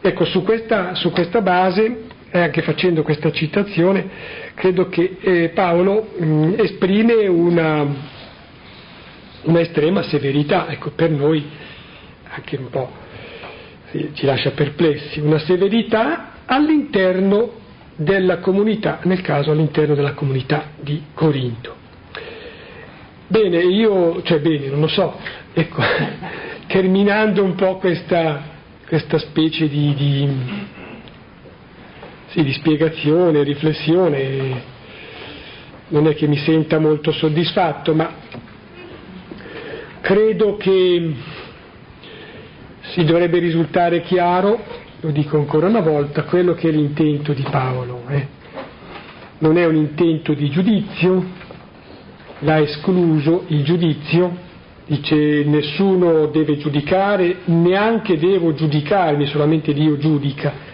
Ecco, su questa, su questa base e anche facendo questa citazione, credo che eh, Paolo mh, mm, esprime una, una, estrema severità, ecco, per noi anche un po' ci lascia perplessi, una severità all'interno della comunità, nel caso all'interno della comunità di Corinto. Bene, io, cioè bene, non lo so, ecco, terminando un po' questa, questa specie di, di, sì, di spiegazione, riflessione, non è che mi senta molto soddisfatto, ma credo che si dovrebbe risultare chiaro, lo dico ancora una volta, quello che è l'intento di Paolo. Eh. Non è un intento di giudizio, l'ha escluso il giudizio, dice nessuno deve giudicare, neanche devo giudicarmi, solamente Dio giudica.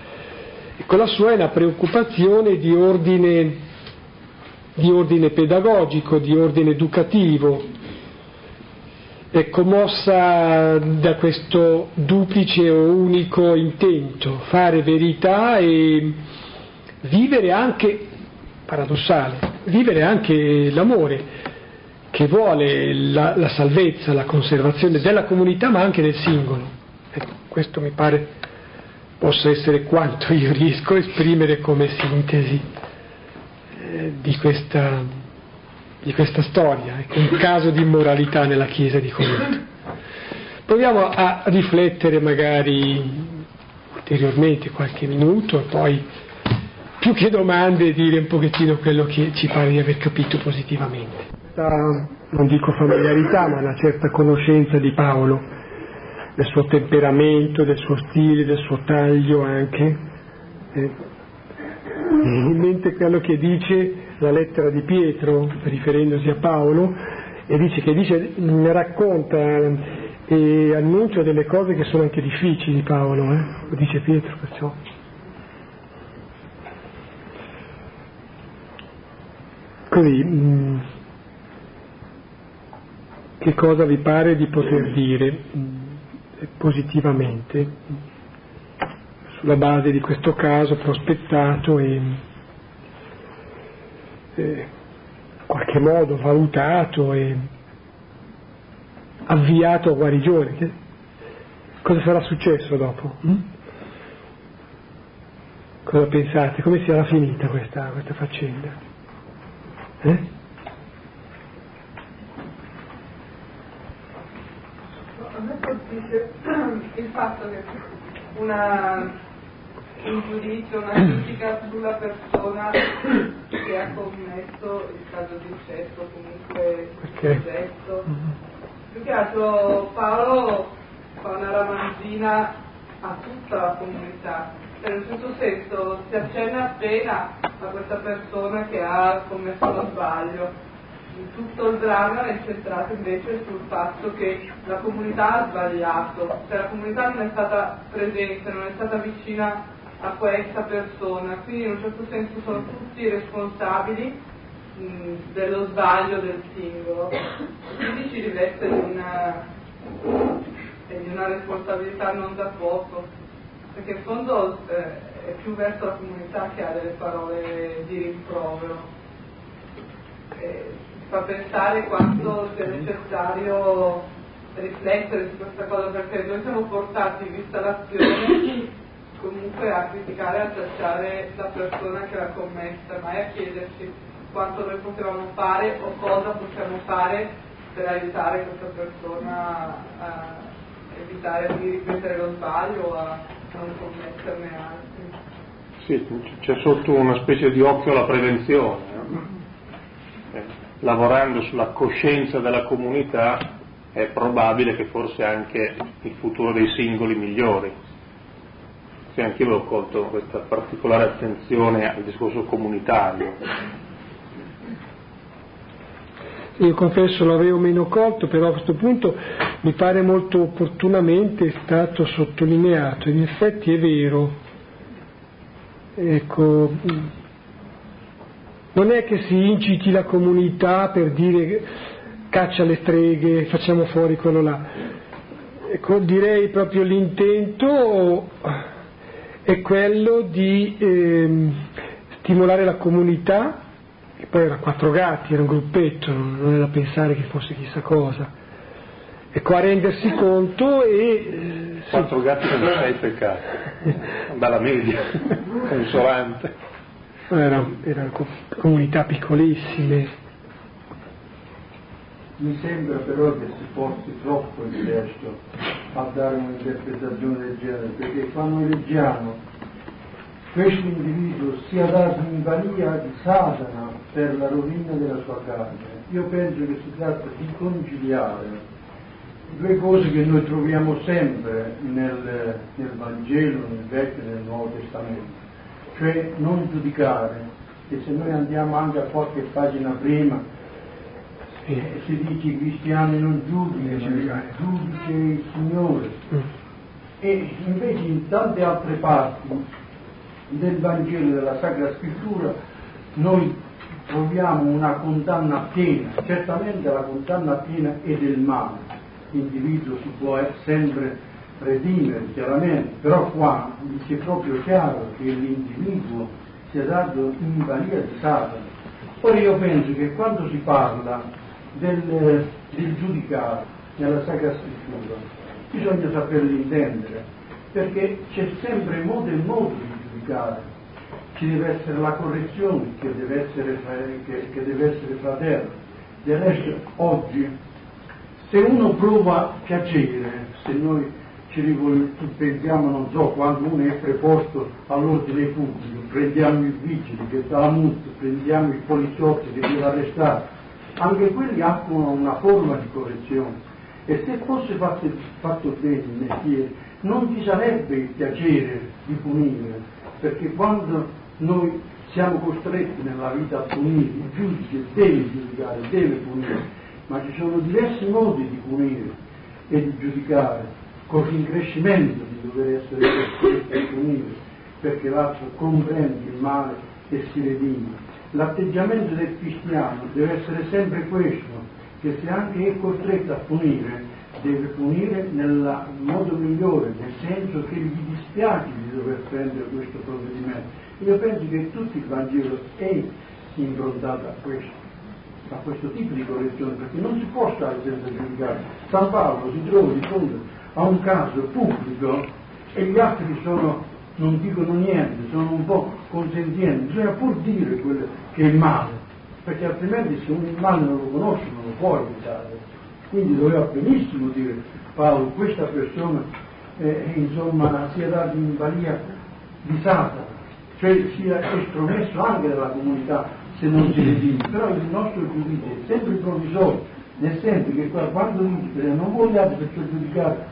E con la sua è una preoccupazione di ordine di ordine pedagogico, di ordine educativo, è commossa da questo duplice o unico intento, fare verità e vivere anche, paradossale, vivere anche l'amore che vuole la, la salvezza, la conservazione della comunità ma anche del singolo. Ecco, questo mi pare possa essere quanto io riesco a esprimere come sintesi di, questa, di questa storia, ecco, un caso di immoralità nella Chiesa di Corinto. Proviamo a riflettere magari ulteriormente qualche minuto e poi più che domande dire un pochettino quello che ci pare di aver capito positivamente. Non dico familiarità, ma una certa conoscenza di Paolo, del suo temperamento, del suo stile, del suo taglio anche. Eh, in mente quello che dice la lettera di Pietro, riferendosi a Paolo, e dice che dice, racconta e annuncia delle cose che sono anche difficili Paolo, eh? lo dice Pietro perciò. Così, mh, mm, che cosa vi pare di poter dire positivamente? sulla base di questo caso prospettato e in qualche modo valutato e avviato a guarigione. Cosa sarà successo dopo? Hm? Cosa pensate? Come sarà finita questa, questa faccenda? Eh? A colpisce il fatto che una un giudizio, una critica sulla persona che ha commesso il caso di incesto, comunque okay. il gesto. Mm-hmm. Più che altro Paolo fa una ramanzina a tutta la comunità, cioè, un certo senso si accenna appena a questa persona che ha commesso lo sbaglio. Tutto il dramma è incentrato invece sul fatto che la comunità ha sbagliato, cioè la comunità non è stata presente, non è stata vicina a questa persona, quindi in un certo senso sono tutti responsabili mh, dello sbaglio del singolo, quindi ci riveste di una, di una responsabilità non da poco, perché in fondo eh, è più verso la comunità che ha delle parole di rimprovero. Eh, fa pensare quanto sia necessario riflettere su questa cosa perché noi siamo portati, vista l'azione, comunque a criticare e a tacciare la persona che l'ha commessa, ma è a chiedersi quanto noi potevamo fare o cosa possiamo fare per aiutare questa persona a evitare di ripetere lo sbaglio o a non commetterne altri. Sì, c'è sotto una specie di occhio alla prevenzione, lavorando sulla coscienza della comunità è probabile che forse anche il futuro dei singoli migliori sì, anche io ho colto questa particolare attenzione al discorso comunitario. Io confesso l'avevo meno colto, però a questo punto mi pare molto opportunamente stato sottolineato, in effetti è vero. Ecco, non è che si inciti la comunità per dire caccia le streghe, facciamo fuori quello là. Ecco, direi proprio l'intento è quello di ehm, stimolare la comunità, che poi era quattro gatti, era un gruppetto, non è da pensare che fosse chissà cosa, ecco a rendersi conto e... Eh, quattro sì. gatti sono sei peccati, dalla media, consolante. Erano, erano comunità piccolissime. Mi sembra però che si porti troppo il testo a dare un'interpretazione del genere, perché quando leggiamo questo individuo sia dato in balia di Satana per la rovina della sua carne, io penso che si tratta di conciliare due cose che noi troviamo sempre nel, nel Vangelo, nel Vecchio e nel Nuovo Testamento, cioè non giudicare, e se noi andiamo anche a qualche pagina prima, eh, si dice i cristiani non giudicano, giudice il Signore. Mm. E invece in tante altre parti del Vangelo, della Sacra Scrittura, noi troviamo una condanna piena, certamente la condanna piena è del male, l'individuo si può sempre redimere chiaramente, però qua è proprio chiaro che l'individuo sia dato in balia di Satana. Ora io penso che quando si parla del, del giudicare nella Sacra Scrittura bisogna saperlo intendere, perché c'è sempre modo e modo di giudicare ci deve essere la correzione che deve essere, che, che deve essere fraterna. Del resto oggi se uno prova piacere, se noi ci pensiamo, non so, quando uno è preposto all'ordine pubblico, prendiamo i vigili che dà la multa, prendiamo i poliziotti che deve arrestare, anche quelli hanno una forma di correzione. E se fosse fatto, fatto bene il mestiere, non ci sarebbe il piacere di punire, perché quando noi siamo costretti nella vita a punire, il giudice deve giudicare, deve punire, ma ci sono diversi modi di punire e di giudicare, con l'increscimento di dover essere punire, perché l'altro comprende il male e si redime. L'atteggiamento del cristiano deve essere sempre questo, che se anche è costretto a punire, deve punire nel modo migliore, nel senso che gli dispiace di dover prendere questo provvedimento io penso che tutto il Vangelo è improntato a questo, a questo tipo di correzione, perché non si può stare senza giudicare. San Paolo si trova di fronte a un caso pubblico e gli altri sono, non dicono niente, sono un po' consenzienti, bisogna pur dire quello che è male, perché altrimenti se il male non lo conosce non lo può evitare. Quindi doveva benissimo dire Paolo, questa persona eh, insomma sia data in balia di Satana cioè sia estromesso anche dalla comunità se non si redime, però il nostro giudizio è sempre provvisorio, nel senso che qua, quando dice non vogliate perciò giudicare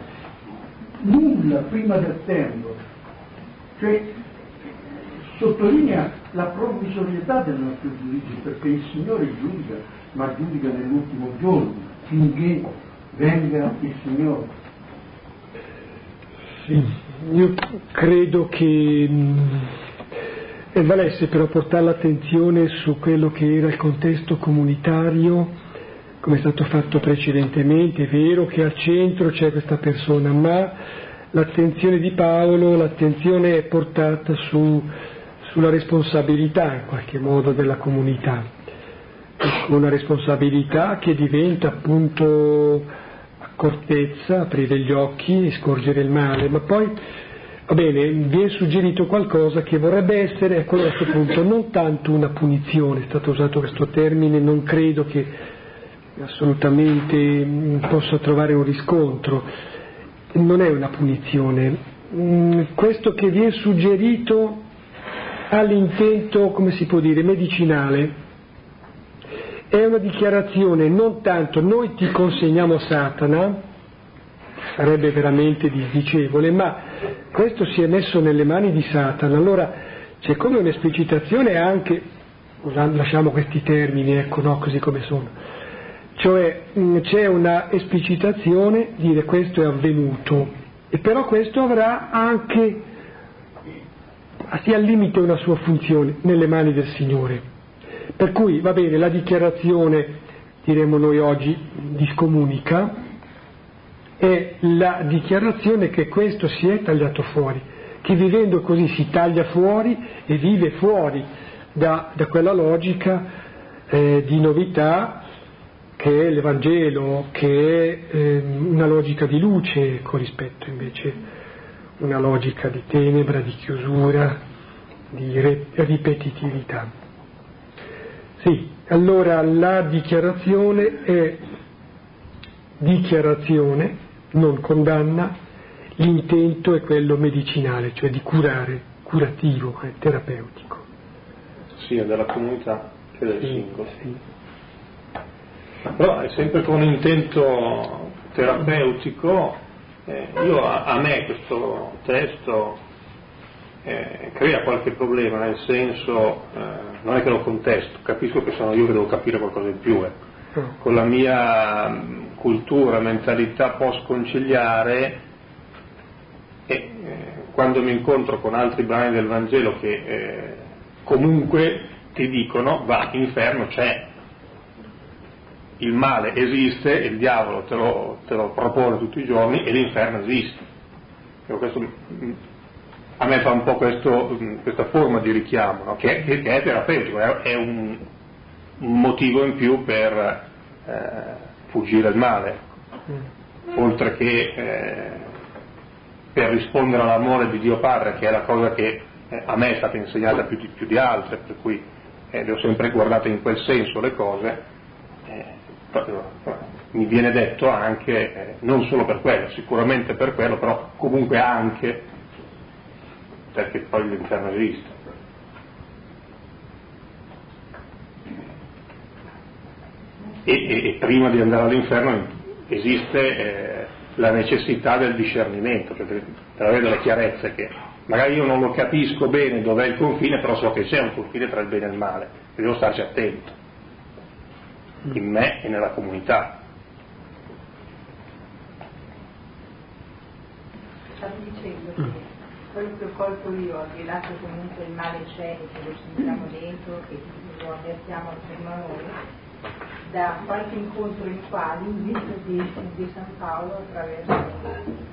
nulla prima del tempo, cioè sottolinea la provvisorietà del nostro giudizio, perché il Signore giudica, ma giudica nell'ultimo giorno, finché venga il Signore. Sì, io credo che e valesse però portare l'attenzione su quello che era il contesto comunitario, come è stato fatto precedentemente, è vero che al centro c'è questa persona, ma l'attenzione di Paolo, l'attenzione è portata su, sulla responsabilità in qualche modo della comunità, una responsabilità che diventa appunto accortezza, aprire gli occhi e scorgere il male, ma poi Va bene, vi è suggerito qualcosa che vorrebbe essere, ecco a questo punto, non tanto una punizione, è stato usato questo termine, non credo che assolutamente mm, possa trovare un riscontro, non è una punizione. Mm, questo che vi è suggerito ha l'intento, come si può dire, medicinale, è una dichiarazione non tanto noi ti consegniamo Satana, sarebbe veramente disdicevole, ma questo si è messo nelle mani di Satana, allora c'è come un'esplicitazione anche, lasciamo questi termini, ecco, no, così come sono, cioè mm, c'è una esplicitazione, dire questo è avvenuto, e però questo avrà anche, sia al limite una sua funzione, nelle mani del Signore. Per cui va bene, la dichiarazione, diremo noi oggi, discomunica, è la dichiarazione che questo si è tagliato fuori, che vivendo così si taglia fuori e vive fuori da, da quella logica eh, di novità che è l'Evangelo, che è eh, una logica di luce con rispetto invece a una logica di tenebra, di chiusura, di ripetitività. Sì, allora la dichiarazione è dichiarazione, non condanna, l'intento è quello medicinale, cioè di curare, curativo, eh, terapeutico. Sia della comunità che del sì, singolo. Sì. Però è sempre con intento terapeutico, eh, io a, a, me questo testo eh, crea qualche problema, nel senso, eh, non è che lo contesto, capisco che sono io che devo capire qualcosa in più, ecco. con la mia mm, cultura, mentalità post conciliare e eh, quando mi incontro con altri brani del Vangelo che eh, comunque ti dicono va, l'inferno c'è, il male esiste, il diavolo te lo, te lo propone tutti i giorni e l'inferno esiste. Questo, mm, a me fa un po' questo, mm, questa forma di richiamo, no? che, che, è terapeutico, è, un, un, motivo in più per eh, fuggire il male, mm. oltre che eh, per rispondere all'amore di Dio Padre, che è la cosa che eh, a me è stata insegnata più di, più di altre, per cui eh, le ho sempre guardate in quel senso le cose, mi viene detto anche, eh, non solo per quello, sicuramente per quello, però comunque anche perché poi l'inferno esiste. E, e, e prima di andare all'inferno esiste eh, la necessità del discernimento, cioè per, per avere la chiarezza che magari io non lo capisco bene dov'è il confine, però so che c'è un confine tra il bene e il male, devo starci attento, in me e nella comunità. Stavo dicendo che quello che ho colto io, al di là che comunque il male c'è e che lo sentiamo dentro e che lo avvertiamo attorno a noi, da qualche incontro in quale il visto di, di San Paolo attraverso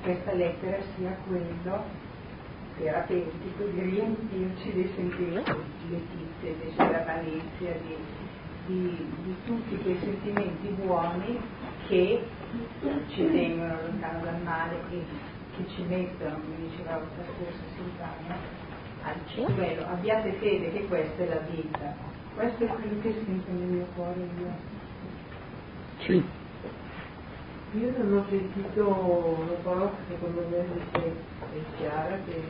questa lettera sia quello terapeutico di riempirci dei sentimenti, di letizia, di malizia, di, di, di, tutti quei sentimenti buoni che ci tengono lontano dal male e che ci mettono, come diceva la scorsa Silvana, al cielo. Abbiate fede che questa è la vita. Questo è quello che sento nel mio cuore io. Sì. Io non ho sentito una parola che secondo me è chiara, che,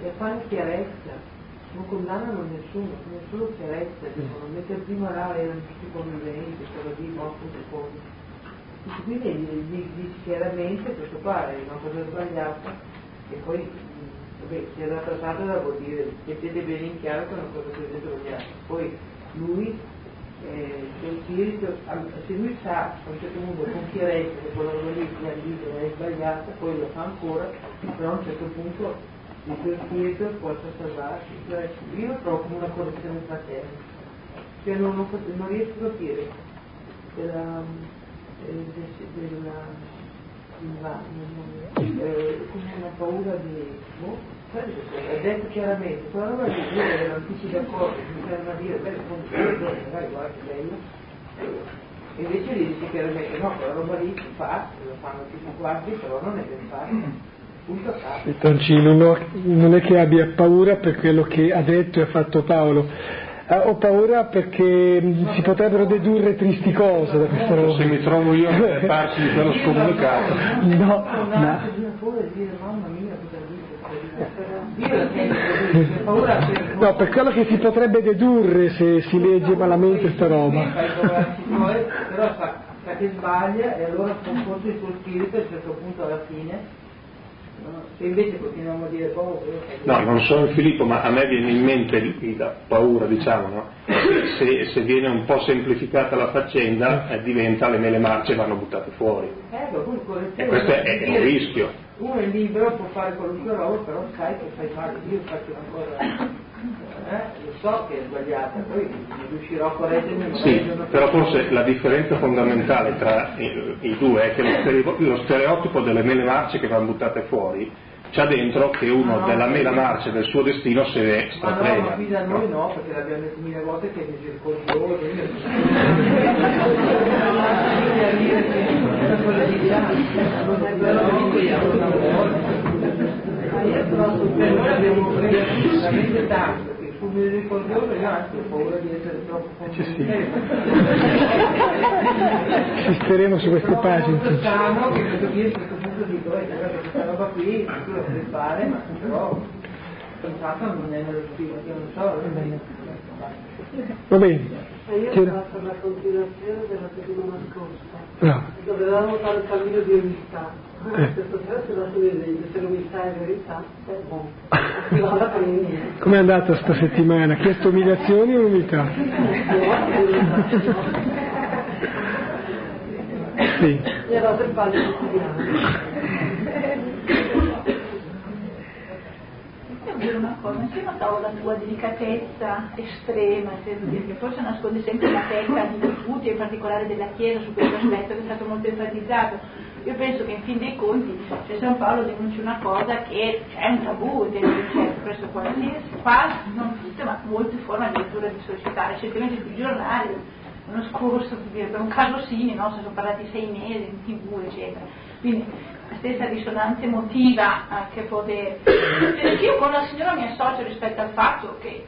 che fa chiarezza, non condannano nessuno, nessuno chiarezza, dicono, mentre prima là erano tutti conviventi, quello lì morto secondo. Quindi dici chiaramente questo qua è una cosa sbagliata e poi vabbè, si è trattata da vuol dire mettete bene in chiaro che è una cosa che avete sbagliata. Poi lui eh, del spirito, se lui sa a un certo punto con chiarezza che quella cosa lì è sbagliata, poi lo fa ancora, però a un certo punto il suo spirito possa salvarsi. Cioè, io trovo una correzione fraterna, cioè non, non, non riesco a capire della, della, della, eh, come una paura di... Boh, è detto chiaramente, quella roba di dire erano tutti d'accordo, mi servono a dire, beh, concordo, magari guarda che bello, e invece gli dice chiaramente, no, quella roba lì si fa, lo fanno tutti quanti, però non è ben fatto. Toncino, no, non è che abbia paura per quello che ha detto e ha fatto Paolo, eh, ho paura perché no, si potrebbero dedurre tristi cose da questa roba. Se mi trovo io a parte di quello scomunicato. No, no. No, per quello che si potrebbe dedurre se si legge malamente sta roba. Però sa, che sbaglia e allora forse il suo spirito a un certo punto alla fine se invece continuiamo a dire poco no non sono Filippo ma a me viene in mente la paura diciamo no? se, se, viene un po' semplificata la faccenda eh, diventa le mele marce vanno buttate fuori. Eh, e questo è, è un rischio. uno è libero, può fare qualunque roba, però sai che fai male, io faccio una cosa, eh, lo so che è sbagliata, poi riuscirò a correggermi. Sì, però forse la differenza fondamentale tra i, i due è che lo stereotipo, lo stereotipo delle mele marce che vanno buttate fuori c'ha dentro che uno no, della mela marcia del suo destino se ne straprega. Ma no, ma qui da noi no, perché l'abbiamo detto mille volte che è misericordioso, che noi abbiamo pregato veramente tanto, misericordioso io anche ho paura di essere troppo convinto. Insisteremo su queste pagine. È sano che qui a questo punto dico, eh, questa roba qui, tu la puoi fare, ma però intanto non è nello spirito, io non so, Va bene. E io sono per la continuazione della settimana scorsa, Bravo. dovevamo fare il cammino di umiltà. Eh. Com'è andata sta settimana? Ha chiesto umiliazioni o umiltà? Sì. Dire una cosa, anche io notavo la tua delicatezza estrema, intendo dire, che forse nasconde sempre la pecca di tutti, in particolare della Chiesa, su questo aspetto che è stato molto enfatizzato. Io penso che in fin dei conti, se San Paolo denuncia una cosa che c'è un tabù, certo, presso qualsiasi, quasi, non tutte, ma molte forme addirittura di società, recentemente sui giornali, l'anno scorso, per un caso simile, no? sono parlati sei mesi in tv, eccetera. Quindi la stessa risonanza emotiva eh, che poter... E io con la signora mi associo rispetto al fatto che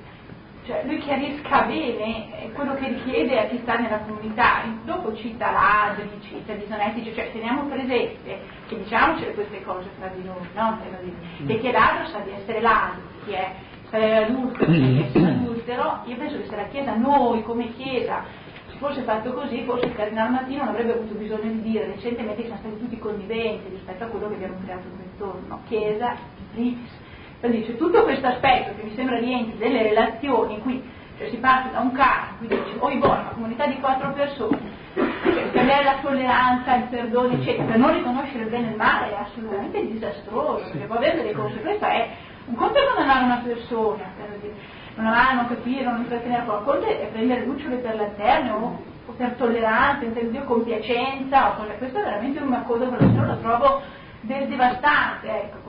cioè, lui chiarisca bene eh, quello che richiede a chi sta nella comunità. Dopo cita ladri, cita disonesti, cioè teniamo presente che diciamocele queste cose fra di noi, no? Dire. E che ladro sa di essere ladro, chi è essere adultero, sa di essere adultero. Io penso che se la Chiesa, noi come Chiesa, ci fosse fatto così, forse il Cardinale Mattino non avrebbe avuto bisogno di dire recentemente che siamo stati tutti conniventi rispetto a quello che abbiamo creato qui intorno. Chiesa, privis. Dice tutto questo aspetto che mi sembra rientri delle relazioni qui, cioè si parte da un caso, qui dice, oh buono, una comunità di quattro persone, cioè, cambiare la tolleranza, il perdono, eccetera, per non riconoscere il bene e il male è assolutamente disastroso, perché può avere delle conseguenze, è un conto è condannare una persona, per non amare, non capire, non intrattenere con conto è prendere lucciole per lanterne o, per tolleranza, intendo compiacenza, o questa è veramente una cosa che la trovo del devastante, ecco,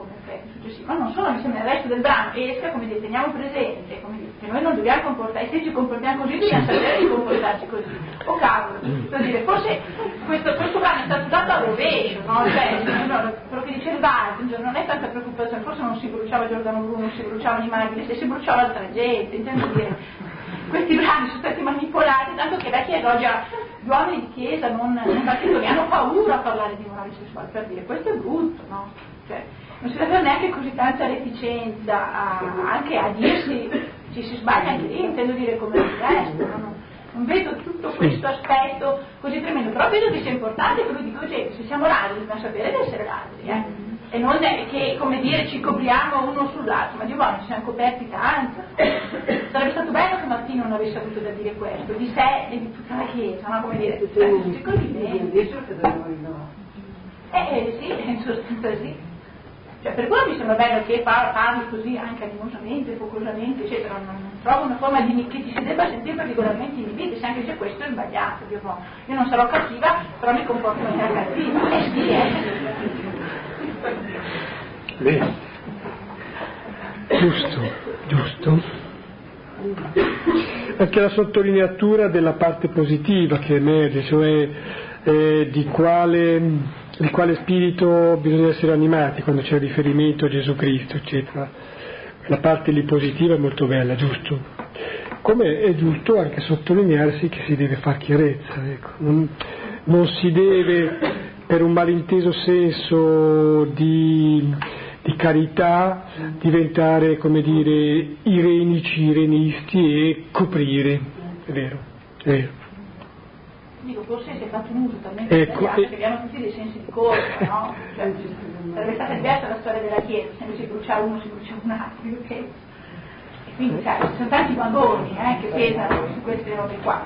successivo. Ma non solo, sembra il resto del brano esca, come dire, teniamo presente, come dire, che noi non dobbiamo comportare, se ci comportiamo così dobbiamo sapere di comportarci così. O cavolo, dire, forse questo, questo brano è stato dato a rovescio, no? Cioè, no, quello che dice il Baltinger non è tanta preoccupazione, forse non si bruciava Giordano Bruno, non si bruciavano i maghi, se si bruciava altra gente, intendo dire questi brani sono stati manipolati, tanto che oggi ha gli uomini di Chiesa non, non partitoli hanno paura a parlare di morale sessuale, per dire questo è brutto, no? Cioè, non si deve avere neanche così tanta reticenza a, anche a dirsi ci si sbaglia anche lì, intendo dire come il resto, no? non, vedo tutto questo aspetto così tremendo, però vedo che sia importante che lui dica, cioè, se siamo ladri dobbiamo sapere di essere ladri, eh? e non è che come dire ci copriamo uno sull'altro, ma Dio buono ci siamo coperti tanto. Sarebbe stato bello che Martino non avesse avuto da dire questo, di sé e di tutta la Chiesa, no? Come dire, eh, tutti così. Eh, eh sì, in sostanza sì. Cioè, per quello mi sembra bello che parli così anche animosamente, focosamente, eccetera, non, non trovo una forma di che ti si debba sentire particolarmente inibito, se anche se questo è sbagliato, io, no. io non sarò cattiva, però mi comporto in maniera cattiva. Eh sì, eh. Bene. Giusto, giusto. Anche la sottolineatura della parte positiva che emerge, cioè eh, di, quale, di quale spirito bisogna essere animati quando c'è riferimento a Gesù Cristo, eccetera. La parte lì positiva è molto bella, giusto. Come è giusto anche sottolinearsi che si deve fare chiarezza, ecco. non, non si deve per un malinteso senso di, di carità diventare, come dire, irenici, irenisti e coprire, è vero, è vero. Dico, forse si è fatto un uso talmente Ecco, sbagliato e- che abbiamo tutti dei sensi di colpa, no? Cioè, sarebbe stata diversa la storia della Chiesa, se si bruciava uno si bruciava un altro, ok? E quindi, sai, ci sono tanti valori eh, che pesano su queste robe qua.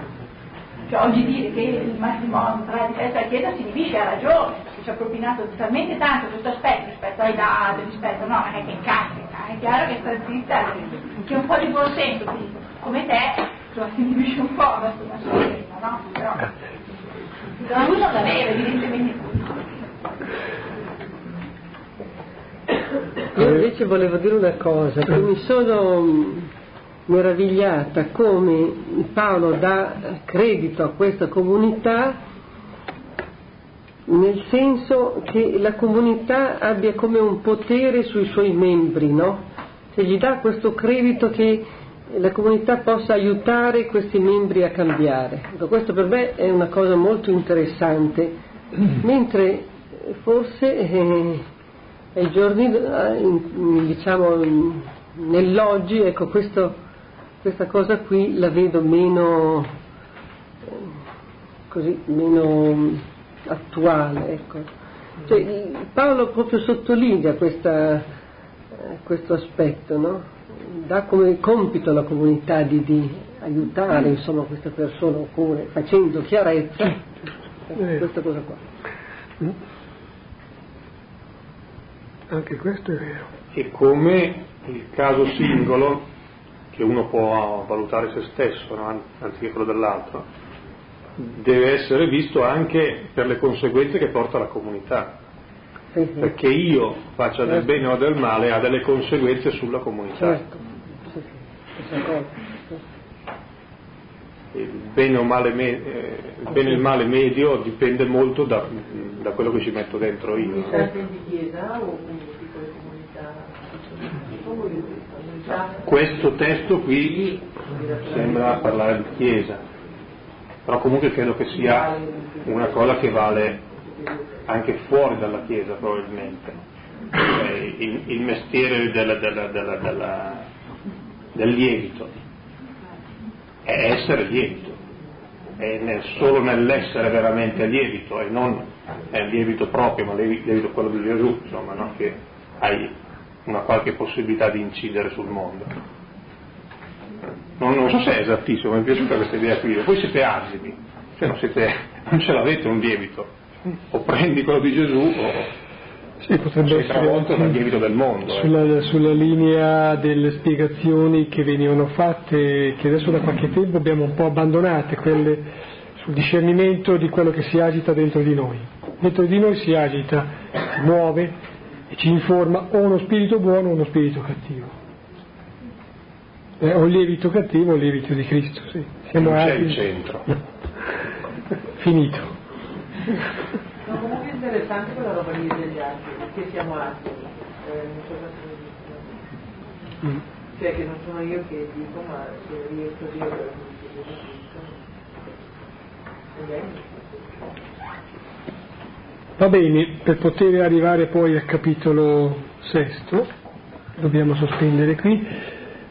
Cioè, oggi dire che il matrimonio tra di testa e la Chiesa si divisce ha ragione, perché ci ha propinato talmente tanto questo aspetto rispetto ai dati, rispetto, no, non è che incastica, è chiaro che sta zitta, che un po' di buon senso, quindi, come te, si divisce un po' la sua sorella, no? Però, però lui non l'aveva, evidentemente. Io invece volevo dire una cosa, che mi sono mh, meravigliata come Paolo dà credito a questa comunità nel senso che la comunità abbia come un potere sui suoi membri, no? Cioè gli dà questo credito che la comunità possa aiutare questi membri a cambiare. Ecco, questo per me è una cosa molto interessante, mentre forse eh, ai giorni, eh, diciamo, nell'oggi, ecco, questo, questa cosa qui la vedo meno, eh, così, meno attuale. Ecco. Cioè, Paolo proprio sottolinea questa, eh, questo aspetto, no? Dà come compito alla comunità di, di aiutare insomma, questa persona oppure facendo chiarezza eh, questa cosa qua. Mm. Anche questo è vero. E come il caso singolo, che uno può valutare se stesso, no? anziché quello dell'altro, deve essere visto anche per le conseguenze che porta la comunità. Perché io faccia del certo. bene o del male ha delle conseguenze sulla comunità. Certo. Il bene, o male me, eh, il bene e il male medio dipende molto da, da, quello che ci metto dentro io. Comunità di chiesa o piccole comunità? Questo testo qui sembra parlare di chiesa però comunque credo che sia una cosa che vale anche fuori dalla Chiesa probabilmente. Eh, il, il, mestiere del, del, del, del, lievito è essere lievito, è nel, solo nell'essere veramente lievito e non è il lievito proprio, ma lievito quello di Gesù, insomma, no? che hai una qualche possibilità di incidere sul mondo. Non, non so se è esattissimo, mi è piaciuta questa idea qui, voi siete asimi, cioè non, siete, non ce l'avete un lievito, o prendi quello di Gesù o sì, potrebbe sei travolto dal lievito del mondo. Sulla, eh. sulla, linea delle spiegazioni che venivano fatte, che adesso da qualche tempo abbiamo un po' abbandonate, quelle sul discernimento di quello che si agita dentro di noi. Dentro di noi si agita, si muove e ci informa o uno spirito buono o uno spirito cattivo. Eh, o lievito cattivo o lievito di Cristo, sì. Siamo non c'è il centro. Finito. No, comunque è interessante quella roba lì degli altri, che siamo altri. Eh, non so cosa mm. Cioè che non sono io che dico, ma se riesco io per Va bene, per poter arrivare poi al capitolo sesto, dobbiamo sospendere qui.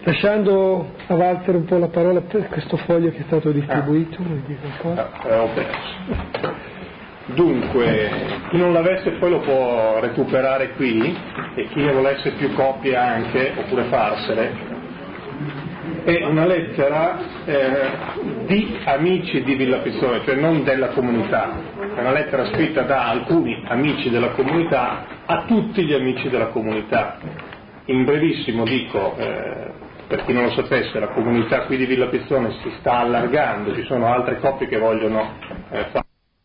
Lasciando a Walter un po' la parola per questo foglio che è stato distribuito, ah. Ah, perso. Dunque, chi non l'avesse poi lo può recuperare qui e chi ne volesse più copie anche, oppure farsele. È una lettera eh, di amici di Villa Pizzone, cioè non della comunità, è una lettera scritta da alcuni amici della comunità a tutti gli amici della comunità. In brevissimo dico, eh, per chi non lo sapesse, la comunità qui di Villa Pizzone si sta allargando, ci sono altre coppie che vogliono eh, fare